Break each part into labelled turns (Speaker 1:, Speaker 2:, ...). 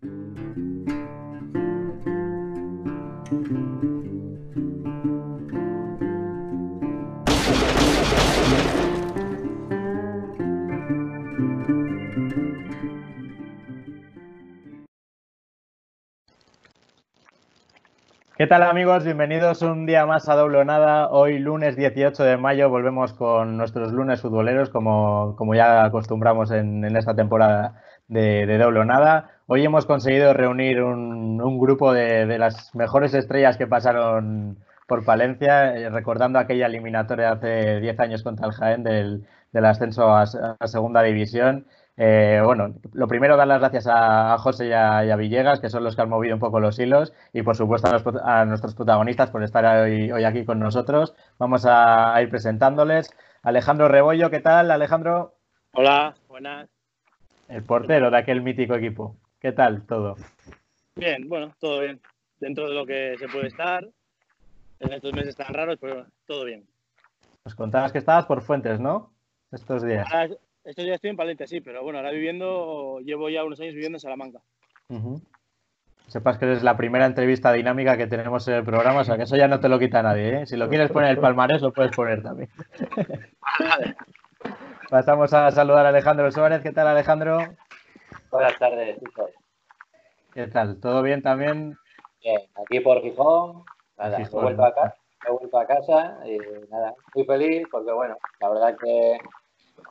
Speaker 1: ¿Qué tal amigos? Bienvenidos un día más a Doble Nada. Hoy lunes 18 de mayo volvemos con nuestros lunes futboleros como, como ya acostumbramos en, esta temporada de, Doble o Nada. Hoy hemos conseguido reunir un, grupo de, las mejores estrellas que pasaron por Palencia, eh, recordando aquella eliminatoria hace 10 años contra el Jaén del, ascenso a Segunda División. Eh, bueno, lo primero, dar las gracias a, José y a, Villegas, que son los que han movido un poco los hilos, y por supuesto a, nuestros protagonistas por estar hoy, aquí con nosotros. Vamos a, ir presentándoles. Alejandro Rebollo, ¿qué tal, Alejandro?
Speaker 2: Hola, buenas.
Speaker 1: El portero de aquel mítico equipo. ¿Qué tal todo?
Speaker 2: Bien, bueno, todo bien. Dentro de lo que se puede estar. En estos meses tan raros, pero todo bien.
Speaker 1: Nos contabas que estabas por Fuentes, ¿no? Estos días.
Speaker 2: Ah, estos días estoy en Palencia, sí, pero bueno, ahora viviendo, llevo ya unos años viviendo en Salamanca.
Speaker 1: Sepas que es la primera entrevista dinámica que tenemos en el programa, o sea que eso ya no te lo quita nadie, ¿eh? Si lo quieres poner el palmarés, lo puedes poner también. Pasamos a saludar a Alejandro Suárez. ¿Qué tal, Alejandro?
Speaker 3: Buenas tardes.
Speaker 1: ¿Qué tal? ¿Todo bien también?
Speaker 3: Bien, aquí por Gijón. Nada, he, vuelto a he vuelto a casa y nada, muy feliz porque, bueno, la verdad que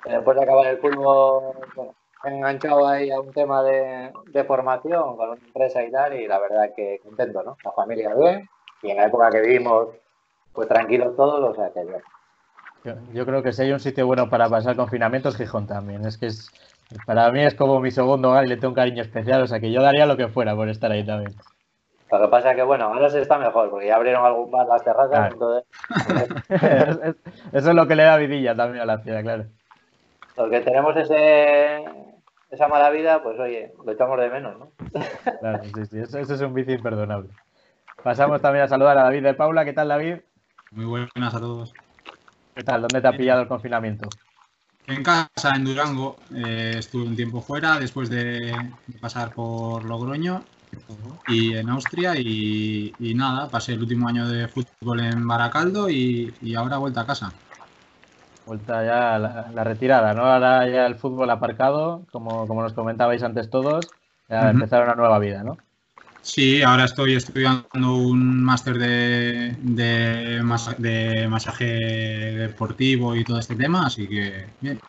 Speaker 3: después de acabar el fútbol, bueno, he enganchado ahí a un tema de, formación con una empresa y tal, y la verdad que contento, ¿no? La familia bien, y en la época que vivimos, pues tranquilos todos, o sea que bien.
Speaker 1: Yo, creo que si hay un sitio bueno para pasar confinamiento es Gijón también. Es que es, para mí es como mi segundo hogar y le tengo un cariño especial, o sea que yo daría lo que fuera por estar ahí también.
Speaker 3: Lo que pasa es que, bueno, ahora se está mejor, porque ya abrieron algún bar las terrazas, entonces...
Speaker 1: Eso es lo que le da vidilla también a la ciudad, claro
Speaker 3: los que tenemos ese, esa mala vida, pues oye, lo echamos de menos, ¿no?
Speaker 1: Claro, sí, sí, eso, es un vicio imperdonable. Pasamos también a saludar a David de Paula. ¿Qué tal, David?
Speaker 4: Muy buenas a todos.
Speaker 1: ¿Qué tal? ¿Dónde te ha pillado el confinamiento?
Speaker 4: En casa, en Durango. Eh, estuve un tiempo fuera después de, pasar por Logroño y en Austria y, nada, pasé el último año de fútbol en Baracaldo y, y ahora vuelta a casa.
Speaker 1: Vuelta ya la, retirada, ¿no? Ahora ya el fútbol aparcado, como, como nos comentabais antes todos, ya empezar una nueva vida, ¿no?
Speaker 4: Sí, ahora estoy estudiando un máster de, de, masaje deportivo y todo este tema, así que bien.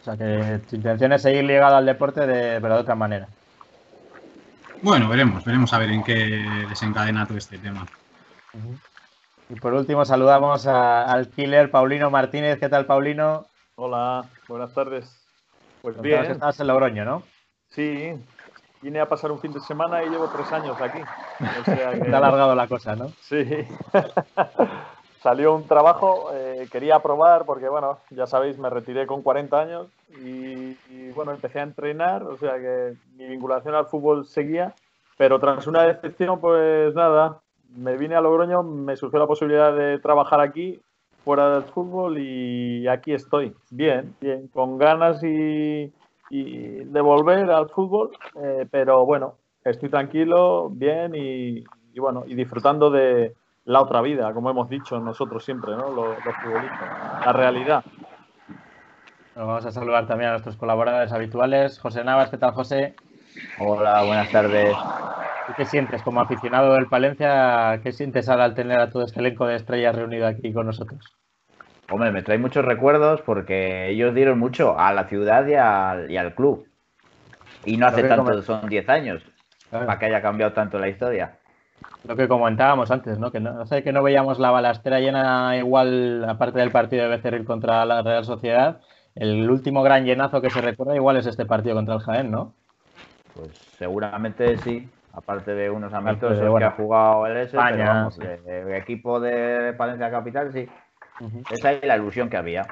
Speaker 1: O sea que tu intención es seguir ligado al deporte, de, pero de otra manera.
Speaker 4: Bueno, veremos, veremos a ver en qué desencadena todo este tema.
Speaker 1: Y por último saludamos al killer Paulino Martínez. ¿Qué tal, Paulino?
Speaker 5: Hola, buenas tardes.
Speaker 1: Pues bien. Estás en Logroño, ¿no?
Speaker 5: Sí, vine a pasar un fin de semana y llevo tres años aquí.
Speaker 1: O sea que... ha alargado la cosa, ¿no?
Speaker 5: Sí. Salió un trabajo, eh, quería probar porque, bueno, ya sabéis, me retiré con 40 años y, y, bueno, empecé a entrenar, o sea que mi vinculación al fútbol seguía, pero tras una decepción, pues nada, me vine a Logroño, me surgió la posibilidad de trabajar aquí, fuera del fútbol, y aquí estoy. Bien, bien, con ganas y, de volver al fútbol, eh, pero bueno, estoy tranquilo, bien y, bueno, y disfrutando de la otra vida, como hemos dicho nosotros siempre, ¿no? Los, futbolistas, la realidad.
Speaker 1: vamos a saludar también a nuestros colaboradores habituales. José Navas, ¿qué tal, José?
Speaker 6: Hola, buenas tardes.
Speaker 1: qué sientes como aficionado del Palencia? ¿Qué sientes ahora al tener a todo este elenco de estrellas reunido aquí con nosotros?
Speaker 6: Hombre, me trae muchos recuerdos porque ellos dieron mucho a la ciudad y al, club. Y no hace tanto, son 10 años, para que haya cambiado tanto la historia.
Speaker 1: Lo que comentábamos antes, ¿no? Que no, sé que no veíamos la balastera llena igual, aparte del partido de Becerril contra la Real Sociedad. El último gran llenazo que se recuerda igual es este partido contra el Jaén, ¿no?
Speaker 6: Pues seguramente sí, aparte de unos amistosos que ha jugado el S, España, el equipo de Palencia Capital sí. Esa es la ilusión que había.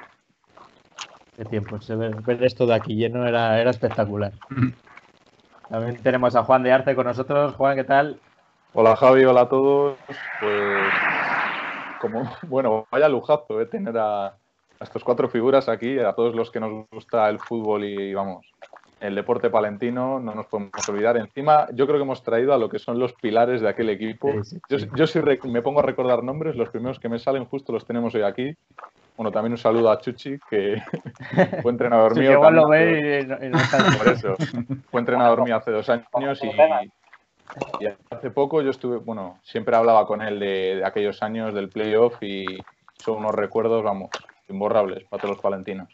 Speaker 1: Qué tiempo, ver, esto de aquí lleno era, era espectacular. También tenemos a Juan de Arce con nosotros. Juan, ¿qué tal?
Speaker 7: Hola Javi, hola a todos. Pues como bueno, vaya lujazo eh, tener a, a estos cuatro figuras aquí, a todos los que nos gusta el fútbol y vamos, el deporte palentino, no nos podemos olvidar. Encima, yo creo que hemos traído a lo que son los pilares de aquel equipo. Yo, si me pongo a recordar nombres, los primeros que me salen justo los tenemos hoy aquí. Bueno, también un saludo a Chuchi, que fue entrenador mío.
Speaker 1: lo ve y, no,
Speaker 7: Por eso. Fue entrenador mío hace dos años y, y, hace poco yo estuve, bueno, siempre hablaba con él de, de aquellos años del playoff y son unos recuerdos, vamos, imborrables para todos los palentinos.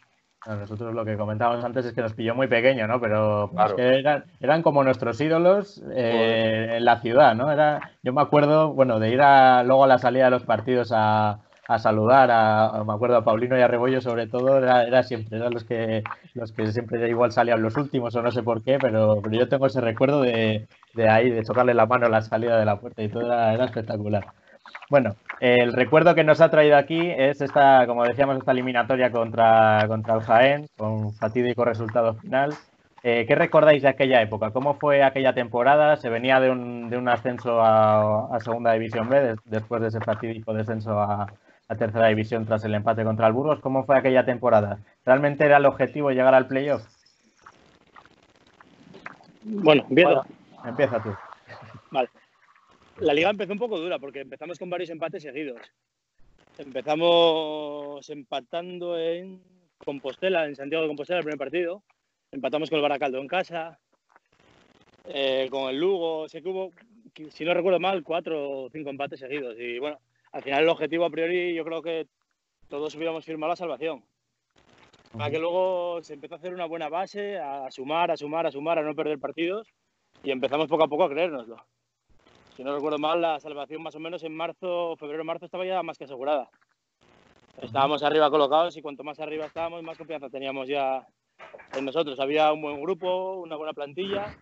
Speaker 1: Nosotros lo que comentábamos antes es que nos pilló muy pequeño, ¿no? Pero eran, como nuestros ídolos eh, en la ciudad, ¿no? Era, yo me acuerdo, bueno, de ir a, luego a la salida de los partidos a, saludar, a, me acuerdo a Paulino y a Rebollo sobre todo, era, siempre, eran los que, los que siempre igual salían los últimos o no sé por qué, pero, yo tengo ese recuerdo de, ahí, de tocarle la mano a la salida de la puerta y todo era espectacular. Bueno, el recuerdo que nos ha traído aquí es esta, como decíamos, esta eliminatoria contra, contra el Jaén, con fatídico resultado final. Eh, ¿Qué recordáis de aquella época? ¿Cómo fue aquella temporada? Se venía de un, de un ascenso a, Segunda División B, después de ese fatídico descenso a, Tercera División tras el empate contra el Burgos. ¿Cómo fue aquella temporada? ¿Realmente era el objetivo llegar al playoff?
Speaker 2: Bueno, empieza.
Speaker 1: empieza tú.
Speaker 2: Vale la liga empezó un poco dura porque empezamos con varios empates seguidos. Empezamos empatando en Compostela, en Santiago de Compostela, el primer partido. Empatamos con el Baracaldo en casa, eh, con el Lugo. Sé que hubo, si no recuerdo mal, cuatro o cinco empates seguidos. Y bueno, al final el objetivo a priori yo creo que todos hubiéramos firmado la salvación. Para que luego se empezó a hacer una buena base, a sumar, a sumar, a sumar, a no perder partidos. Y empezamos poco a poco a creérnoslo si no recuerdo mal, la salvación más o menos en marzo, febrero-marzo estaba ya más que asegurada. Estábamos arriba colocados y cuanto más arriba estábamos, más confianza teníamos ya en nosotros. Había un buen grupo, una buena plantilla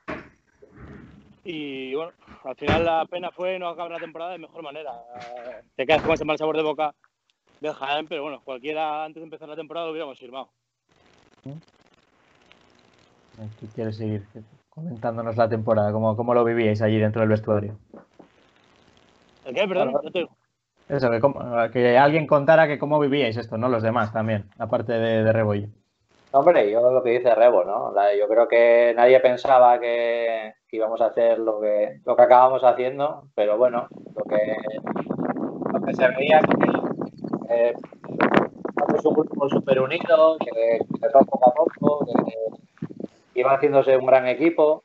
Speaker 2: y bueno, al final la pena fue no acabar la temporada de mejor manera. Te quedas con ese mal sabor de boca del Jaén, pero bueno, cualquiera antes de empezar la temporada lo hubiéramos firmado.
Speaker 1: ¿Qué quieres seguir comentándonos la temporada? ¿Cómo, cómo lo vivíais allí dentro del vestuario?
Speaker 2: Qué? Perdón,
Speaker 1: Eso, que, alguien contara que cómo vivíais esto, ¿no? Los demás también, aparte de, de Rebollo.
Speaker 3: Hombre, yo lo que dice Rebo, ¿no? Yo creo que nadie pensaba que, íbamos a hacer lo que, lo que acabamos haciendo, pero bueno, lo que, lo que se veía que eh, un grupo súper unido, que, que poco a poco, que iba haciéndose un gran equipo,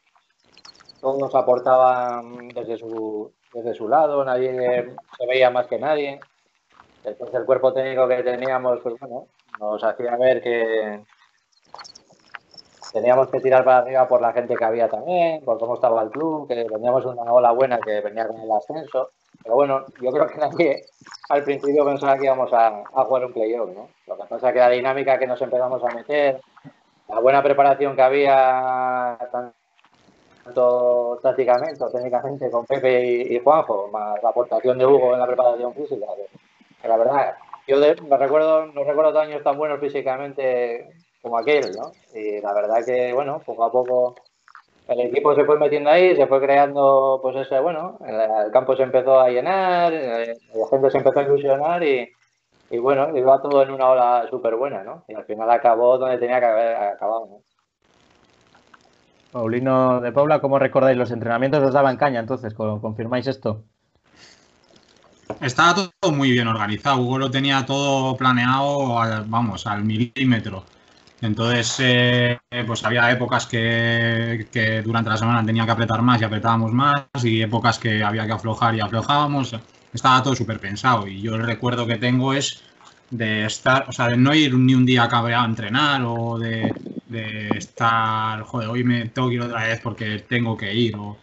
Speaker 3: todos aportaban desde su, desde su lado, nadie se veía más que nadie. Entonces el cuerpo técnico que teníamos, pues bueno, nos hacía ver que teníamos que tirar para arriba por la gente que había también, por cómo estaba el club, que teníamos una ola buena que venía con el ascenso. Pero bueno, yo creo que nadie al principio pensaba que íbamos a, jugar un playoff, ¿no? Lo que pasa es que la dinámica que nos empezamos a meter, la buena preparación que había tanto tácticamente o técnicamente con Pepe y, Juanjo, más la aportación de Hugo en la preparación física. Que, la verdad, yo no recuerdo, no recuerdo años tan buenos físicamente como aquel, ¿no? Y la verdad que, bueno, poco a poco el equipo se fue metiendo ahí, se fue creando, pues ese, bueno, el, campo se empezó a llenar, eh, la gente se empezó a ilusionar y, y bueno, iba todo en una ola súper buena, ¿no? Y al final acabó donde tenía que haber acabado, ¿no?
Speaker 1: Paulino de Paula, ¿cómo recordáis? ¿Los entrenamientos os daban caña entonces? ¿Confirmáis esto?
Speaker 4: Estaba todo muy bien organizado. Hugo lo tenía todo planeado, vamos, al milímetro. Entonces, eh, pues había épocas que, que, durante la semana tenía que apretar más y apretábamos más, y épocas que había que aflojar y aflojábamos. Estaba todo súper pensado. Y yo el recuerdo que tengo es de estar, o sea, de no ir ni un día cabreado a entrenar o de, estar, joder, hoy me tengo que ir otra vez porque tengo que ir, o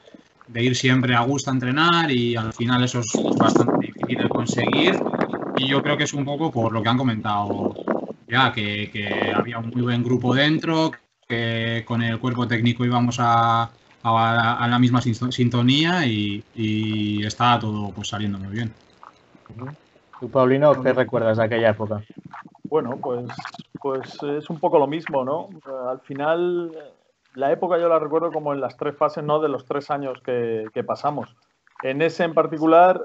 Speaker 4: de ir siempre a gusto a entrenar y al final eso es bastante difícil de conseguir y yo creo que es un poco por lo que han comentado ya, que, había un muy buen grupo dentro, que con el cuerpo técnico íbamos a, a, la misma sintonía y, y estaba todo pues saliendo muy bien.
Speaker 1: ¿Tú, Paulino, qué recuerdas de aquella época?
Speaker 5: Bueno, pues, pues es un poco lo mismo, ¿no? Al final, la época yo la recuerdo como en las tres fases, ¿no? De los tres años que, pasamos. En ese en particular,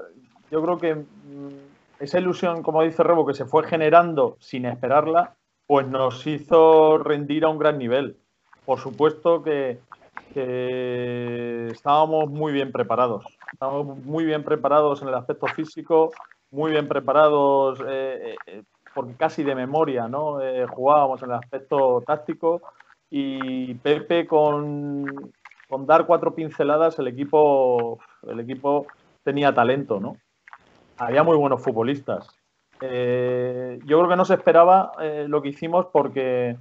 Speaker 5: yo creo que mm, esa ilusión, como dice Rebo, que se fue generando sin esperarla, pues nos hizo rendir a un gran nivel. por supuesto que, que estábamos muy bien preparados. Estábamos muy bien preparados en el aspecto físico, muy bien preparados eh, eh, porque casi de memoria, ¿no? Eh, jugábamos en el aspecto táctico y Pepe con, con, dar cuatro pinceladas el equipo, el equipo tenía talento, ¿no? Había muy buenos futbolistas. yo creo que no se esperaba lo que hicimos porque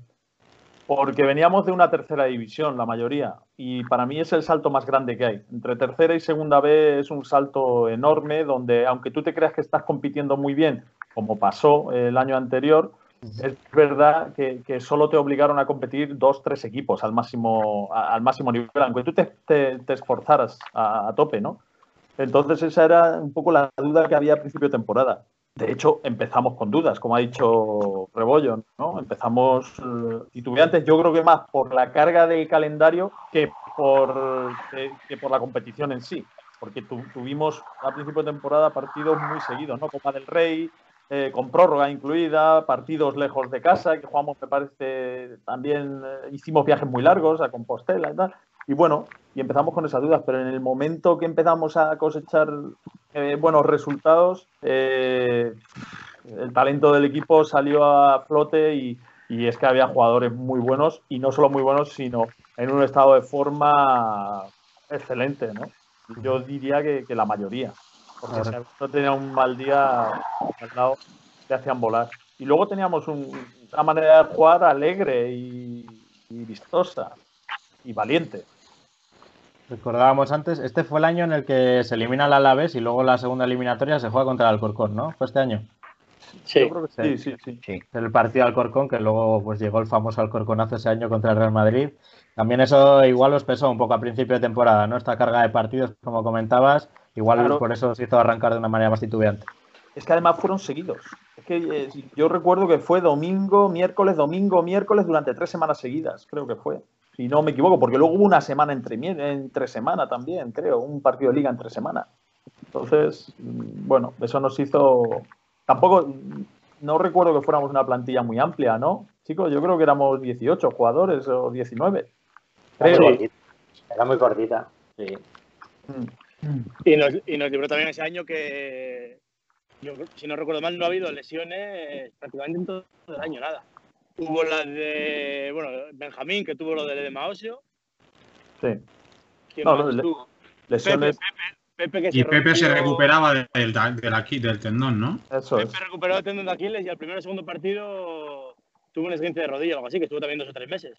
Speaker 5: porque veníamos de una tercera división, la mayoría, y para mí es el salto más grande que hay. Entre tercera y segunda B es un salto enorme, donde aunque tú te creas que estás compitiendo muy bien, como pasó el año anterior, es verdad que, solo te obligaron a competir dos, tres equipos al máximo, al máximo nivel, aunque tú te, te, esforzaras a, a, tope, ¿no? Entonces esa era un poco la duda que había a principio de temporada. De hecho, empezamos con dudas, como ha dicho Rebollo, ¿no? Empezamos eh, titubeantes, yo creo que más por la carga del calendario que por, que, por la competición en sí, porque tuvimos a principio de temporada partidos muy seguidos, ¿no? Copa del Rey, eh, con prórroga incluida, partidos lejos de casa, que jugamos, me parece, también eh, hicimos viajes muy largos a Compostela y tal. Y bueno, y empezamos con esas dudas, pero en el momento que empezamos a cosechar eh, buenos resultados, eh, el talento del equipo salió a flote y, es que había jugadores muy buenos y no solo muy buenos, sino en un estado de forma excelente, ¿no? Yo diría que, la mayoría, porque si no tenía un mal día al lado, te hacían volar. Y luego teníamos una manera de jugar alegre y vistosa y valiente.
Speaker 1: Recordábamos antes, este fue el año en el que se elimina el Alavés y luego la segunda eliminatoria se juega contra el Alcorcón, ¿no? ¿Fue este año?
Speaker 5: Sí, sí, sí, sí,
Speaker 1: El partido Alcorcón, que luego pues llegó el famoso Alcorconazo ese año contra el Real Madrid. También eso igual os pesó un poco a principio de temporada, ¿no? Esta carga de partidos, como comentabas, igual por eso se hizo arrancar de una manera más titubeante.
Speaker 5: Es que además fueron seguidos. Es que eh, yo recuerdo que fue domingo, miércoles, domingo, miércoles durante tres semanas seguidas, creo que fue si no me equivoco, porque luego hubo una semana entre, entre semana también, creo, un partido de liga entre semana. Entonces, mm, bueno, eso nos hizo. Tampoco, no recuerdo que fuéramos una plantilla muy amplia, ¿no? Chicos, yo creo que éramos 18 jugadores o 19.
Speaker 3: Era muy cortita, sí.
Speaker 2: Y nos, y nos libró también ese año que, yo, si no recuerdo mal, no ha habido lesiones prácticamente en todo el año, nada. Hubo la de, bueno, Benjamín, que tuvo lo de, de Maosio.
Speaker 5: Sí.
Speaker 2: no, no,
Speaker 5: lesiones.
Speaker 4: Pepe, que y Pepe se recuperaba del, del, del, tendón, ¿no?
Speaker 2: Eso Pepe recuperó el tendón de Aquiles y al primer o segundo partido tuvo un esguince de rodilla o algo así, que estuvo también dos o tres meses.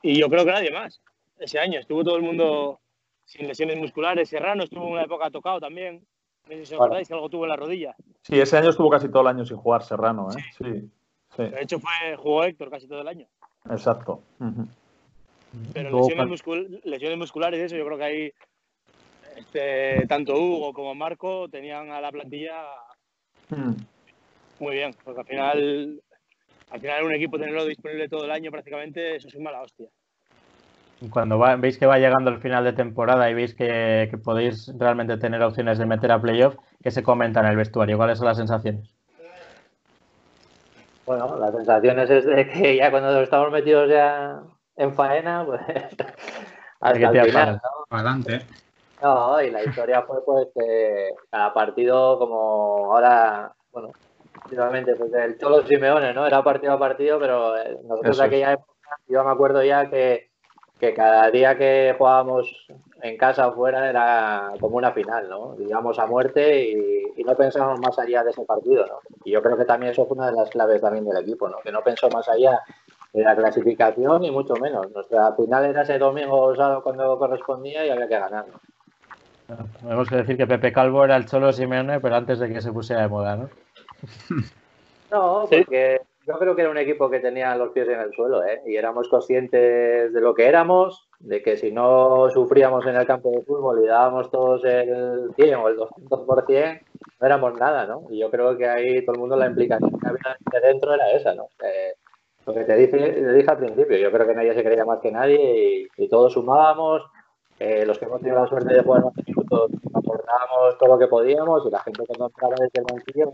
Speaker 2: Y yo creo que nadie más. Ese año estuvo todo el mundo sin lesiones musculares. Serrano estuvo en una época tocado también. No sé si os acordáis que algo tuvo en la rodilla.
Speaker 5: Sí, ese año estuvo casi todo el año sin jugar Serrano, ¿eh? sí.
Speaker 2: De hecho, fue, jugó Héctor casi todo el año.
Speaker 5: Exacto.
Speaker 2: Pero lesiones, musculares, eso, yo creo que ahí este, tanto Hugo como Marco tenían a la plantilla muy bien, porque al final, al final un equipo tenerlo disponible todo el año prácticamente, eso es una mala hostia.
Speaker 1: Cuando veis que va llegando el final de temporada y veis que, que podéis realmente tener opciones de meter a playoff, ¿qué se comenta en el vestuario? ¿Cuáles son las sensaciones?
Speaker 3: Bueno, la sensación es de que ya cuando estamos metidos ya en faena, pues
Speaker 1: hasta el final,
Speaker 4: ¿no? Adelante.
Speaker 3: No, y la historia fue pues que cada partido como ahora, bueno, finalmente pues el Cholo Simeone, ¿no? Era partido a partido, pero eh, nosotros de aquella época, yo me acuerdo ya que que cada día que jugábamos en casa o fuera era como una final, ¿no? Digamos a muerte y, no pensábamos más allá de ese partido, ¿no? Y yo creo que también eso fue una de las claves también del equipo, ¿no? Que no pensó más allá de la clasificación y mucho menos. Nuestra final era ese domingo o sábado cuando correspondía y había que ganar,
Speaker 1: Tenemos que decir que Pepe Calvo era el Cholo Simeone, pero antes de que se pusiera de moda, ¿no?
Speaker 3: No, porque yo creo que era un equipo que tenía los pies en el suelo, ¿eh? Y éramos conscientes de lo que éramos, de que si no sufríamos en el campo de fútbol y dábamos todos el 100 o el 200%, no éramos nada, ¿no? Y yo creo que ahí todo el mundo la implicación que había de dentro era esa, ¿no? lo que te dije, te dije al principio, yo creo que nadie se creía más que nadie y, todos sumábamos. Eh, los que hemos tenido la suerte de jugar más minutos aportábamos todo lo que podíamos y la gente que nos entraba desde el banquillo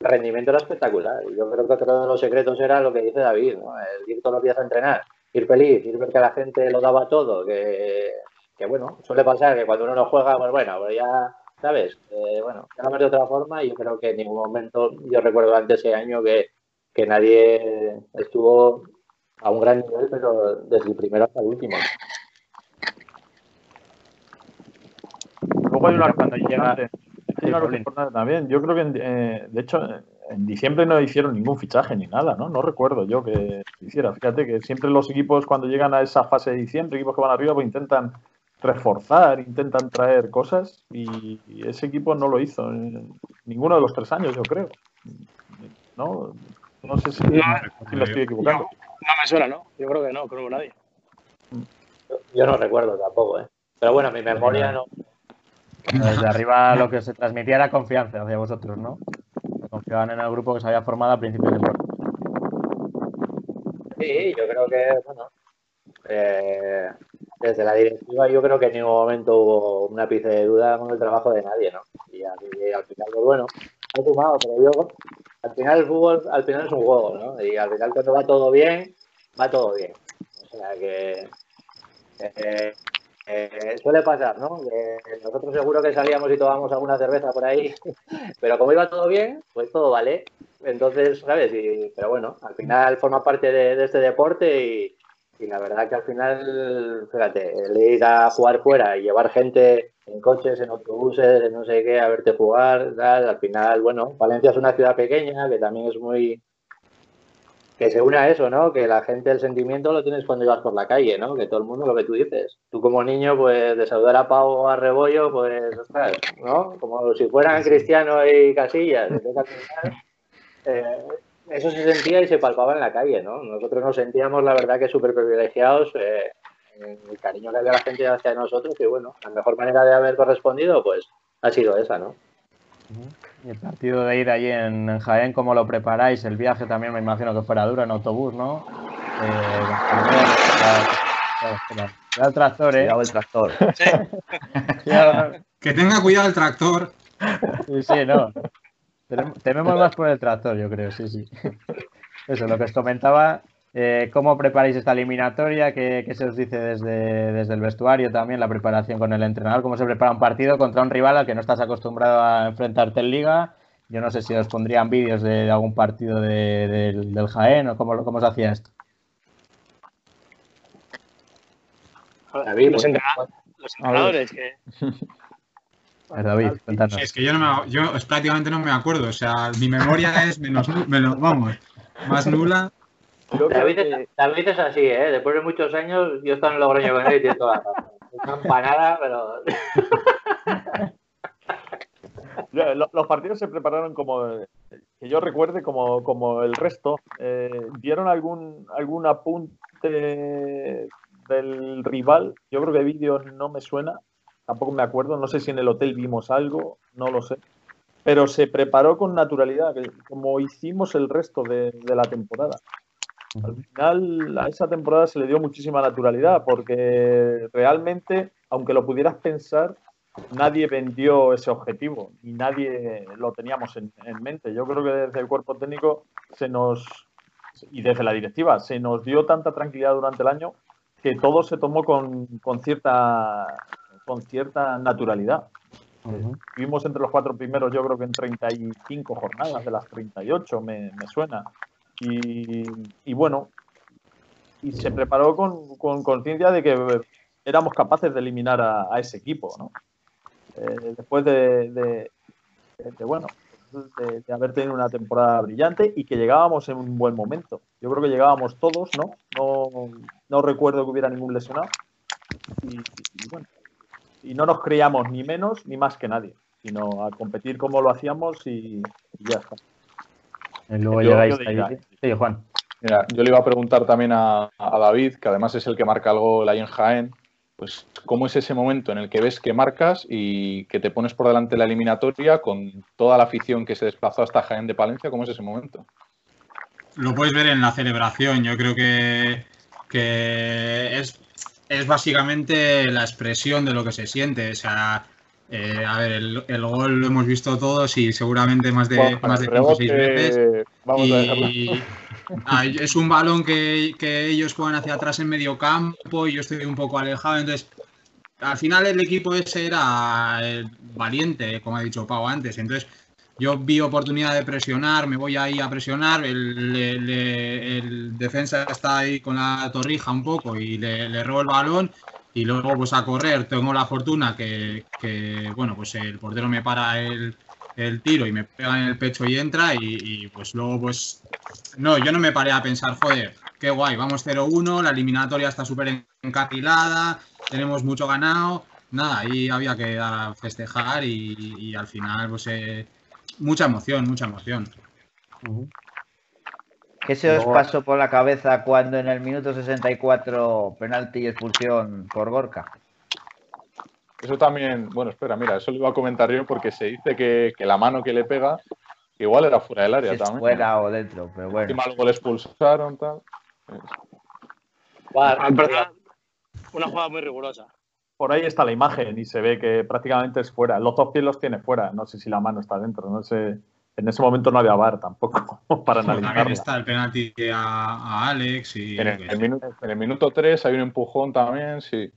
Speaker 3: el rendimiento era espectacular. Yo creo que otro de los secretos era lo que dice David, ¿no? el ir todos los días a entrenar ir feliz, ir ver que la gente lo daba todo, que, que bueno, suele pasar que cuando uno no juega, pues bueno, pues ya, ¿sabes? Eh, bueno, ya lo de otra forma y yo creo que en ningún momento, yo recuerdo antes ese año que, que nadie estuvo a un gran nivel, pero desde el primero hasta el último.
Speaker 5: Luego hay una cuando llega también. Yo creo que, eh, de hecho, en diciembre no hicieron ningún fichaje ni nada, ¿no? No recuerdo yo que hiciera. Fíjate que siempre los equipos cuando llegan a esa fase de diciembre, equipos que van arriba, pues intentan reforzar, intentan traer cosas y, ese equipo no lo hizo en ninguno de los tres años, yo creo. No, no sé si, lo estoy equivocando.
Speaker 2: No, me suena, ¿no? Yo creo que no, creo que nadie.
Speaker 3: Yo no recuerdo tampoco, ¿eh? Pero bueno, mi memoria no.
Speaker 1: Desde arriba lo que se transmitía era confianza hacia vosotros, ¿no? Confiaban en el grupo que se había formado a principios de temporada.
Speaker 3: Sí, yo creo que, bueno, eh, desde la directiva yo creo que en ningún momento hubo una pizca de duda con el trabajo de nadie, ¿no? Y, al final, pues bueno, he sumado, pero yo, al final el fútbol, al final es un juego, ¿no? Y al final cuando va todo bien, va todo bien. O sea que eh, eh, suele pasar, ¿no? nosotros seguro que salíamos y tomamos alguna cerveza por ahí, pero como iba todo bien, pues todo vale. Entonces, ¿sabes? pero bueno, al final forma parte de, este deporte y, la verdad que al final, fíjate, el ir a jugar fuera y llevar gente en coches, en autobuses, en no sé qué, a verte jugar, al final, bueno, Valencia es una ciudad pequeña que también es muy, que se une a eso, ¿no? Que la gente, el sentimiento lo tienes cuando ibas por la calle, ¿no? Que todo el mundo lo que tú dices. Tú como niño, pues de saludar a Pau o a Rebollo, pues, ¿no? Como si fueran Cristiano y Casillas. Eh, eso se sentía y se palpaba en la calle, ¿no? Nosotros nos sentíamos, la verdad, que súper privilegiados. Eh, el cariño que había la gente hacia nosotros, y bueno, la mejor manera de haber correspondido, pues, ha sido esa, ¿no?
Speaker 1: Y el partido de ir allí en, Jaén, ¿cómo lo preparáis? El viaje también me imagino que fuera duro en autobús, ¿no? Eh, cuidado el tractor, ¿eh?
Speaker 6: Cuidado el tractor.
Speaker 4: que tenga cuidado el tractor.
Speaker 1: Sí, sí, no. Tememos más por el tractor, yo creo, sí, sí. Eso, lo que os comentaba, eh, ¿Cómo preparáis esta eliminatoria? ¿Qué, se os dice desde, desde, el vestuario también, la preparación con el entrenador? ¿Cómo se prepara un partido contra un rival al que no estás acostumbrado a enfrentarte en liga? Yo no sé si os pondrían vídeos de, algún partido del, Jaén o cómo, cómo se hacía esto.
Speaker 2: David, los, entrenadores, que...
Speaker 1: David, cuéntanos.
Speaker 4: Es que yo, no me, yo prácticamente no me acuerdo, o sea, mi memoria es menos, menos vamos, más nula.
Speaker 3: David, es, así, ¿eh? Después de muchos años, yo estoy en Logroño con él y tiene toda la razón. Una empanada, pero.
Speaker 5: los partidos se prepararon como, que yo recuerde, como, como el resto. Eh, ¿Dieron algún, algún apunte del rival? Yo creo que vídeo no me suena, tampoco me acuerdo. No sé si en el hotel vimos algo, no lo sé. Pero se preparó con naturalidad, como hicimos el resto de la temporada. Al final a esa temporada se le dio muchísima naturalidad porque realmente, aunque lo pudieras pensar, nadie vendió ese objetivo y nadie lo teníamos en, mente. Yo creo que desde el cuerpo técnico se nos, y desde la directiva, se nos dio tanta tranquilidad durante el año que todo se tomó con, cierta, con cierta naturalidad. Vimos entre los cuatro primeros, yo creo que en 35 jornadas de las 38, me, me suena. Y, bueno, y se preparó con conciencia de que éramos capaces de eliminar a, ese equipo, ¿no? Eh, después de, bueno, de, haber tenido una temporada brillante y que llegábamos en un buen momento. Yo creo que llegábamos todos, ¿no? No, no recuerdo que hubiera ningún lesionado. Y, bueno, y no nos creíamos ni menos ni más que nadie, sino a competir como lo hacíamos y ya está.
Speaker 1: Luego llegáis Sí, Juan.
Speaker 7: Mira, yo le iba a preguntar también a, David, que además es el que marca el gol ahí en Jaén, pues cómo es ese momento en el que ves que marcas y que te pones por delante de la eliminatoria con toda la afición que se desplazó hasta Jaén de Palencia, ¿cómo es ese momento?
Speaker 4: Lo puedes ver en la celebración, yo creo que, que es, es básicamente la expresión de lo que se siente, o sea, eh, a ver, el, el, gol lo hemos visto todos y seguramente más de, más de cinco o seis veces.
Speaker 5: Vamos y, a
Speaker 4: Ah, es un balón que, que ellos juegan hacia atrás en medio campo y yo estoy un poco alejado. Entonces, al final el equipo ese era el valiente, como ha dicho Pau antes. Entonces, yo vi oportunidad de presionar, me voy ahí a presionar, el, el- el defensa está ahí con la torrija un poco y le, le robo el balón y luego pues a correr tengo la fortuna que, que, bueno, pues el portero me para el, el tiro y me pega en el pecho y entra y, pues luego pues no, yo no me paré a pensar, joder, qué guay, vamos 0-1, la eliminatoria está súper encarrilada, tenemos mucho ganado, nada, ahí había que dar a festejar y, y al final pues eh, mucha emoción, mucha emoción.
Speaker 6: ¿Qué se os pasó por la cabeza cuando en el minuto 64 penalti y expulsión por Gorka?
Speaker 7: Eso también, bueno, espera, mira, eso lo iba a comentar yo porque se dice que, que la mano que le pega igual era fuera del área
Speaker 6: Si
Speaker 7: también.
Speaker 6: fuera o dentro, pero bueno.
Speaker 7: Encima luego le expulsaron, tal.
Speaker 2: Parece una jugada muy rigurosa.
Speaker 5: Por ahí está la imagen y se ve que prácticamente es fuera. Los dos pies los tiene fuera. No sé si la mano está dentro. No sé. En ese momento no había bar tampoco para
Speaker 4: También
Speaker 5: analizarlo.
Speaker 4: está el penalti a, a Alex y
Speaker 7: En el, minuto, en el minuto 3 hay un empujón también, sí.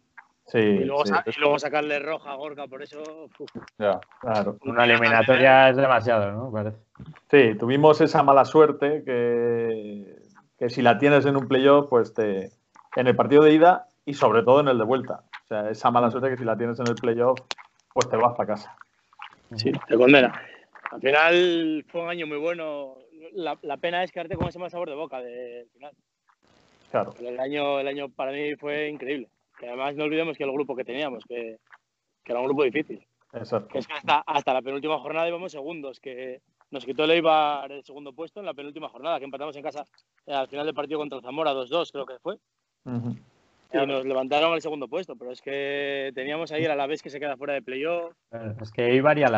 Speaker 5: Sí,
Speaker 2: Y luego,
Speaker 5: sí,
Speaker 2: y luego sacarle roja a Gorka, por eso. uf.
Speaker 7: Ya.
Speaker 5: claro.
Speaker 1: Una eliminatoria es demasiado, ¿no? Parece.
Speaker 5: Sí, tuvimos esa mala suerte que, que si la tienes en un playoff, pues te, en el partido de ida y sobre todo en el de vuelta. O sea, esa mala suerte que si la tienes en el playoff, pues te vas para casa.
Speaker 2: Sí, te condena. Al final fue un año muy bueno. La, la pena es quedarte con ese mal sabor de boca del final.
Speaker 5: Claro.
Speaker 2: Pero el año, el año para mí fue increíble. Que además no olvidemos que el grupo que teníamos, que, que era un grupo difícil.
Speaker 5: Exacto.
Speaker 2: Que es que hasta, hasta la penúltima jornada íbamos segundos, que nos quitó el Eibar el segundo puesto en la penúltima jornada, que empatamos en casa eh, al final del partido contra el Zamora 2-2, creo que fue. Y nos levantaron al segundo puesto, pero es que teníamos ahí a la vez que se queda fuera de playoff.
Speaker 1: Es que Ibar y a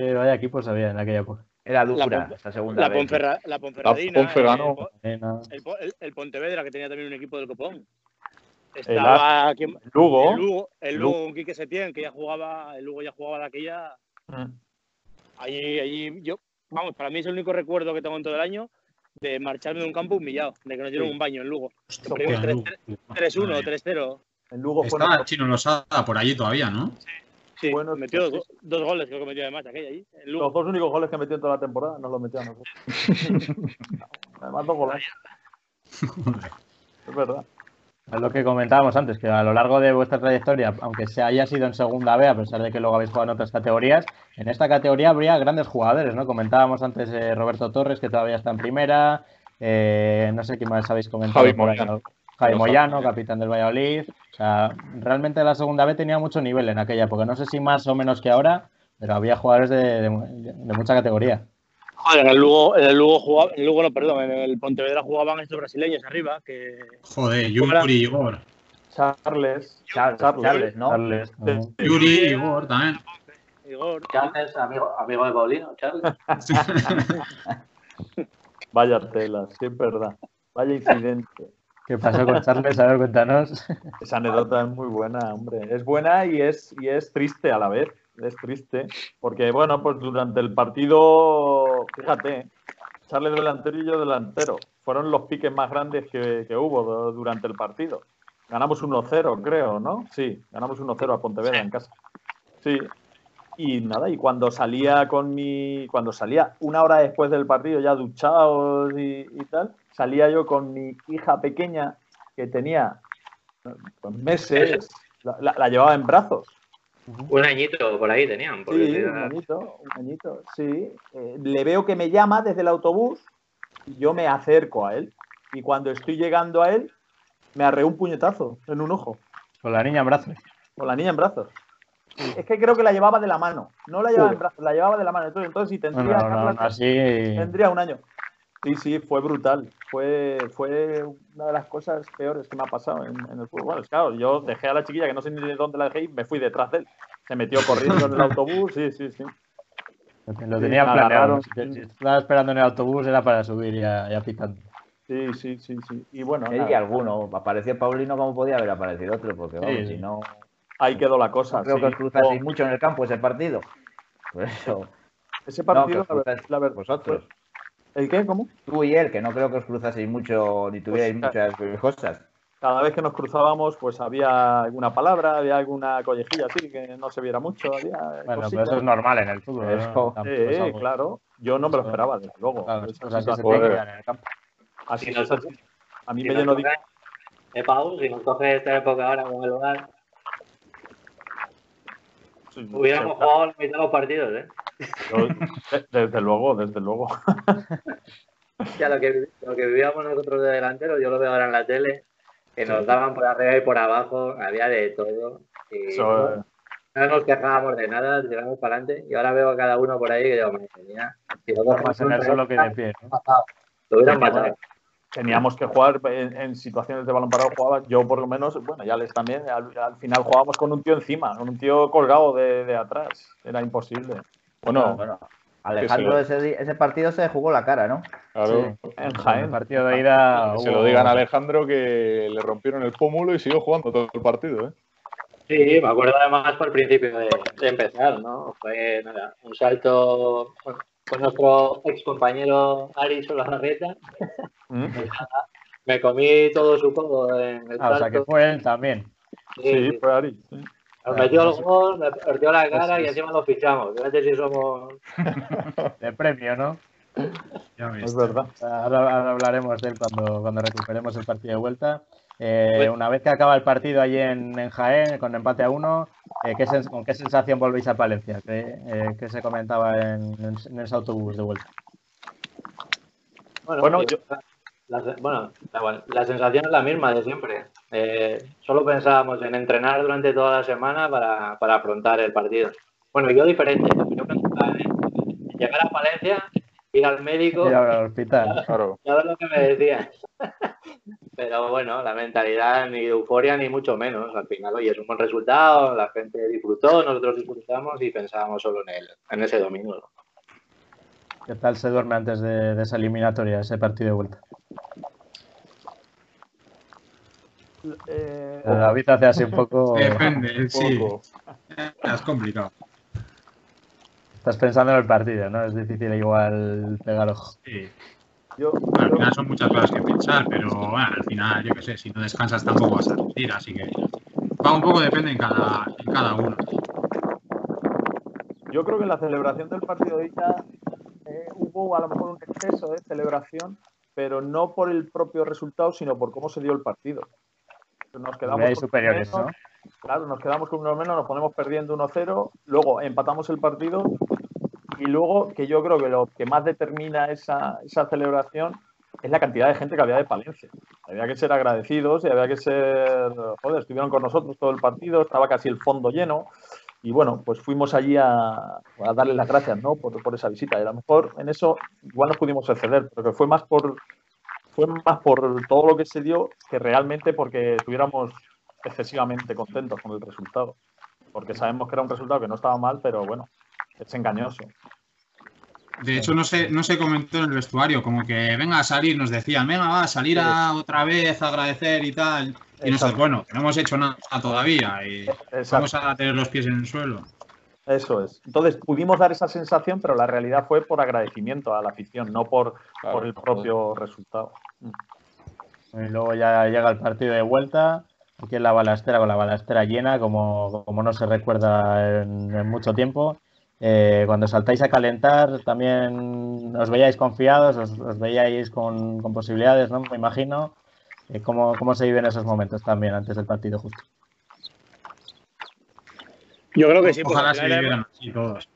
Speaker 1: la vaya equipos había en aquella época.
Speaker 6: Era
Speaker 2: La
Speaker 6: dura esta segunda
Speaker 2: La,
Speaker 6: vez.
Speaker 2: Ponferra, la Ponferradina, el Po-
Speaker 1: Eh,
Speaker 2: el, el- el Pontevedra, que tenía también un equipo del Copón. Estaba aquí, el
Speaker 5: Lugo.
Speaker 2: Lugo, el
Speaker 5: Lugo.
Speaker 2: Lugo con Quique Setién, que ya jugaba, el Lugo ya jugaba de aquella.
Speaker 5: Mm.
Speaker 2: Allí, allí, yo, vamos, para mí es el único recuerdo que tengo en todo el año de marcharme de un campo humillado, de que nos dieron
Speaker 5: Sí.
Speaker 2: un baño en Lugo.
Speaker 4: Hostia,
Speaker 2: Perdimos
Speaker 4: Lugo.
Speaker 2: 3-1, 3-0.
Speaker 5: En Lugo fue
Speaker 4: Estaba
Speaker 5: nuestro-
Speaker 4: Chino Losada por allí todavía, ¿no?
Speaker 2: Sí,
Speaker 5: Bueno,
Speaker 2: metió
Speaker 5: sí.
Speaker 2: dos, dos goles, creo que metió además aquella Lugo.
Speaker 5: Los dos únicos goles que metió en toda la temporada nos los metió a nosotros. Además, dos goles. Es verdad.
Speaker 1: Es lo que comentábamos antes, que a lo largo de vuestra trayectoria, aunque se haya sido en segunda B, a pesar de que luego habéis jugado en otras categorías, en esta categoría habría grandes jugadores, ¿no? Comentábamos antes eh, Roberto Torres, que todavía está en primera, eh, no sé quién más habéis comentado.
Speaker 7: Javi
Speaker 1: por ahí,
Speaker 7: Moyano.
Speaker 1: ¿no? Javi Moyano, capitán del Valladolid. O sea, realmente la segunda B tenía mucho nivel en aquella época. No sé si más o menos que ahora, pero había jugadores de, de- de mucha categoría.
Speaker 2: Joder, en el Lugo, en el Lugo jugaba, en el Lugo no, perdón, en el Pontevedra jugaban estos brasileños arriba, que
Speaker 4: Joder, Yuri, Igor.
Speaker 5: Charles.
Speaker 6: Charles,
Speaker 5: Charles.
Speaker 6: Charles, ¿no?
Speaker 1: Charles.
Speaker 4: Yuri, Igor también.
Speaker 2: Igor,
Speaker 3: Charles, amigo, amigo de Paulino, Charles.
Speaker 5: Vaya tela, sí es verdad. Vaya incidente.
Speaker 1: ¿Qué pasó con Charles? A ver, cuéntanos.
Speaker 5: Esa anécdota es muy buena, hombre. Es buena y es, y es triste a la vez. Es triste. Porque, bueno, pues durante el partido, fíjate, Charles delantero y yo delantero. Fueron los piques más grandes que, que hubo durante el partido. Ganamos 1-0, creo, ¿no? Sí, ganamos 1-0 a Pontevedra en casa. Sí. Y nada, y cuando salía con mi. Cuando salía una hora después del partido, ya duchados y, y tal, salía yo con mi hija pequeña que tenía pues, meses, la, la- la llevaba en brazos.
Speaker 3: Un añito por ahí tenían. Por
Speaker 5: Sí,
Speaker 3: decir,
Speaker 5: un añito, un añito, sí. Eh, le veo que me llama desde el autobús y yo me acerco a él. Y cuando estoy llegando a él, me arreó un puñetazo en un ojo,
Speaker 1: Con la niña en brazos.
Speaker 5: con la niña en brazos. Es que creo que la llevaba de la mano, no la llevaba en brazos, la llevaba de la mano. Entonces, entonces si tendría,
Speaker 1: no, no,
Speaker 5: Carla,
Speaker 1: no, así.
Speaker 5: tendría un año. Sí, sí, fue brutal. Fue, fue una de las cosas peores que me ha pasado en, en el fútbol. Bueno, es claro, yo dejé a la chiquilla que no sé ni de dónde la dejé y me fui detrás de él. Se metió corriendo en el autobús, sí, sí, sí.
Speaker 1: Lo
Speaker 5: Sí,
Speaker 1: tenía
Speaker 5: me
Speaker 1: planeado. Si si estaba esperando en el autobús era para subir ya picando.
Speaker 5: Sí, sí, sí, sí. Y bueno,
Speaker 6: y alguno. Apareció Paulino como podía haber aparecido otro, porque vamos,
Speaker 1: Sí,
Speaker 6: si
Speaker 1: sí.
Speaker 6: no.
Speaker 5: Ahí quedó la cosa.
Speaker 6: Creo
Speaker 5: sí.
Speaker 6: que os cruzasteis
Speaker 5: Oh,
Speaker 6: mucho en el campo ese partido. Por eso.
Speaker 5: Ese
Speaker 6: No,
Speaker 5: partido,
Speaker 6: os
Speaker 5: la, la ver-
Speaker 6: vosotros.
Speaker 5: ¿El qué? ¿Cómo?
Speaker 6: Tú y él, que no creo que os cruzaseis mucho ni tuvierais
Speaker 5: Pues,
Speaker 6: muchas cosas.
Speaker 5: Cada vez que nos cruzábamos, pues había alguna palabra, había alguna collejilla así que no se viera mucho. Había
Speaker 1: Bueno,
Speaker 5: cositas.
Speaker 1: pero eso es normal en el fútbol. ¿no?
Speaker 6: Eso.
Speaker 1: Tampoco
Speaker 5: Sí,
Speaker 1: es algo-
Speaker 5: claro. Yo no me lo esperaba, desde luego.
Speaker 1: claro,
Speaker 5: así
Speaker 3: Si
Speaker 5: es,
Speaker 3: nos
Speaker 5: así. A mí
Speaker 3: Si
Speaker 5: me llenó de...
Speaker 3: Eh, Pau, si nos coge esta época ahora con el lugar,
Speaker 5: Sí,
Speaker 3: hubiéramos jugado la mitad de los partidos, ¿eh?
Speaker 5: yo- desde luego, desde luego.
Speaker 3: Ya lo que, lo que vivíamos nosotros de delanteros, yo lo veo ahora en la tele, que nos daban por arriba y por abajo, había de todo. Y
Speaker 5: Eso, eh,
Speaker 3: no nos quejábamos de nada, tiramos para adelante. Y ahora veo a cada uno por ahí que digo, madre mía, si
Speaker 1: el solo que de
Speaker 3: reloj,
Speaker 1: pie. ¿no?
Speaker 3: lo hubieran matado.
Speaker 5: Teníamos que jugar en, en situaciones de balón parado. Jugaba yo, por lo menos, bueno, ya les también. Al, al final jugábamos con un tío encima, con un tío colgado de, de atrás. Era imposible.
Speaker 7: Bueno,
Speaker 6: Bueno, Alejandro ese, ese partido se jugó la cara, ¿no?
Speaker 7: claro.
Speaker 5: En
Speaker 1: En el
Speaker 5: Jaén.
Speaker 1: partido de ida.
Speaker 7: Que se
Speaker 1: hubo-
Speaker 7: lo digan a Alejandro que le rompieron el pómulo y siguió jugando todo el partido, ¿eh?
Speaker 3: Sí, me acuerdo además por el principio de, de empezar, ¿no? Fue nada, un salto con nuestro ex compañero Ari Solagarrieta.
Speaker 5: ¿Mm?
Speaker 3: Me comí todo su codo en el
Speaker 1: Ah, o sea que fue él también.
Speaker 3: Sí,
Speaker 5: Sí,
Speaker 3: sí.
Speaker 5: fue Ari. sí.
Speaker 3: Nos metió el gol, me perdió la cara y encima lo fichamos. Fíjate si somos.
Speaker 1: De premio, ¿no?
Speaker 4: Ya ves.
Speaker 5: Es verdad.
Speaker 1: Ahora, ahora hablaremos de él cuando, cuando recuperemos el partido de vuelta. Eh,
Speaker 3: Bueno.
Speaker 1: una vez que acaba el partido allí en, en Jaén, con empate a uno, eh, ¿qué sens- ¿con qué sensación volvéis a Palencia? ¿Qué, eh, qué se comentaba en, en- ese autobús de vuelta?
Speaker 3: Bueno,
Speaker 5: Bueno,
Speaker 3: yo- la, bueno, da igual, la sensación es la misma de siempre. Eh, solo pensábamos en entrenar durante toda la semana para, para afrontar el partido. Bueno, yo diferente. Yo pensaba en llegar a Palencia, ir al médico,
Speaker 1: Ir al hospital.
Speaker 7: Claro.
Speaker 3: ya ves lo que me decías. Pero bueno, la mentalidad ni de euforia ni mucho menos. Al final, oye, es un buen resultado, la gente disfrutó, nosotros disfrutamos y pensábamos solo en, el, en ese domingo.
Speaker 1: ¿Qué tal se duerme antes de, de esa eliminatoria, ese partido de vuelta?
Speaker 5: Eh,
Speaker 1: David hace así un poco.
Speaker 4: Depende, sí.
Speaker 5: poco.
Speaker 4: Es complicado.
Speaker 1: Estás pensando en el partido, ¿no? Es difícil igual pegar ojo.
Speaker 4: Sí.
Speaker 5: Yo,
Speaker 4: Bueno, al final son muchas cosas que pensar, pero bueno, al final, yo qué sé, si no descansas tampoco vas a rendir, así que va un poco depende en cada, en cada uno.
Speaker 5: Yo creo que en la celebración del partido de eh, hubo a lo mejor un exceso de celebración, pero no por el propio resultado, sino por cómo se dio el partido. Nos quedamos con
Speaker 1: superiores,
Speaker 5: uno
Speaker 1: ¿no?
Speaker 5: menos, Claro, nos quedamos con uno menos, nos ponemos perdiendo 1-0, luego empatamos el partido y luego, que yo creo que lo que más determina esa, esa celebración es la cantidad de gente que había de Palencia. Había que ser agradecidos y había que ser, joder, estuvieron con nosotros todo el partido, estaba casi el fondo lleno. Y bueno, pues fuimos allí a, a darle las gracias ¿no? por, por esa visita. Y a lo mejor en eso igual nos pudimos exceder, pero que fue más por fue más por todo lo que se dio que realmente porque estuviéramos excesivamente contentos con el resultado. Porque sabemos que era un resultado que no estaba mal, pero bueno, es engañoso.
Speaker 4: De hecho, no se, no se comentó en el vestuario, como que venga a salir, nos decían, venga, va a salir a otra vez a agradecer y tal. Y nosotros, bueno, no hemos hecho nada todavía y
Speaker 5: Exacto.
Speaker 4: vamos a tener los pies en el suelo.
Speaker 5: Eso es. Entonces pudimos dar esa sensación, pero la realidad fue por agradecimiento a la afición, no por,
Speaker 7: Claro,
Speaker 5: por el
Speaker 7: claro.
Speaker 5: propio resultado.
Speaker 1: Y luego ya llega el partido de vuelta. Aquí en la balastera, con la balastera llena, como, como no se recuerda en, en mucho tiempo. Eh, cuando saltáis a calentar, también os veíais confiados, os, os veíais con, con posibilidades, ¿no? Me imagino. Eh, ¿cómo, ¿Cómo se viven esos momentos también antes del partido justo?
Speaker 2: Yo creo que sí, porque
Speaker 4: Ojalá
Speaker 2: al
Speaker 4: se vivieran así todos.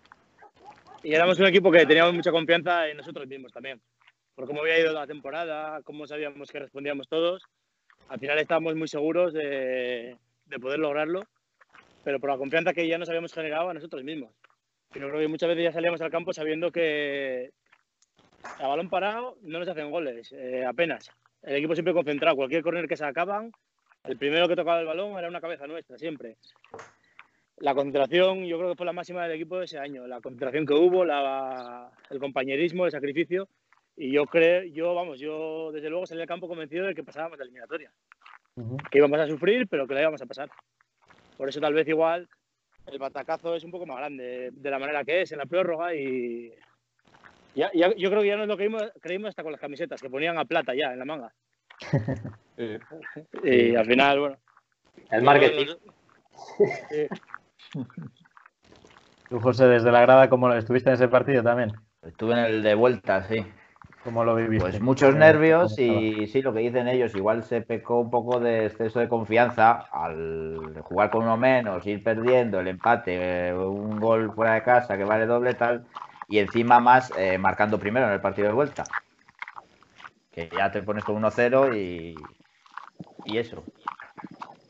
Speaker 2: y éramos un equipo que teníamos mucha confianza en nosotros mismos también. Por cómo había ido la temporada, cómo sabíamos que respondíamos todos. Al final estábamos muy seguros de, de poder lograrlo, pero por la confianza que ya nos habíamos generado a nosotros mismos. Yo creo que muchas veces ya salíamos al campo sabiendo que a balón parado no nos hacen goles, eh, apenas. El equipo siempre concentrado. Cualquier corner que sacaban, el primero que tocaba el balón era una cabeza nuestra, siempre. La concentración, yo creo que fue la máxima del equipo de ese año. La concentración que hubo, la- el compañerismo, el sacrificio. Y yo creo, yo, vamos, yo desde luego salí al campo convencido de que pasábamos la eliminatoria. Que íbamos a sufrir, pero que la íbamos a pasar. Por eso tal vez igual el batacazo es un poco más grande de la manera que es en la prórroga y, Ya, ya- yo creo que ya nos lo creímos, creímos hasta con las camisetas, que ponían a plata ya en la manga.
Speaker 7: Sí.
Speaker 2: Y al final, bueno.
Speaker 3: El marketing.
Speaker 2: Sí.
Speaker 1: Tú, José, desde la grada, ¿cómo lo- estuviste en ese partido también?
Speaker 6: Estuve en el de vuelta, sí.
Speaker 1: ¿Cómo lo viviste?
Speaker 6: Pues muchos
Speaker 1: ¿Cómo-
Speaker 6: nervios y sí, lo que dicen ellos, igual se pecó un poco de exceso de confianza al jugar con uno menos, ir perdiendo el empate, eh, un gol fuera de casa que vale doble tal, y encima más eh, marcando primero en el partido de vuelta. Que ya te pones con 1-0 y, y eso.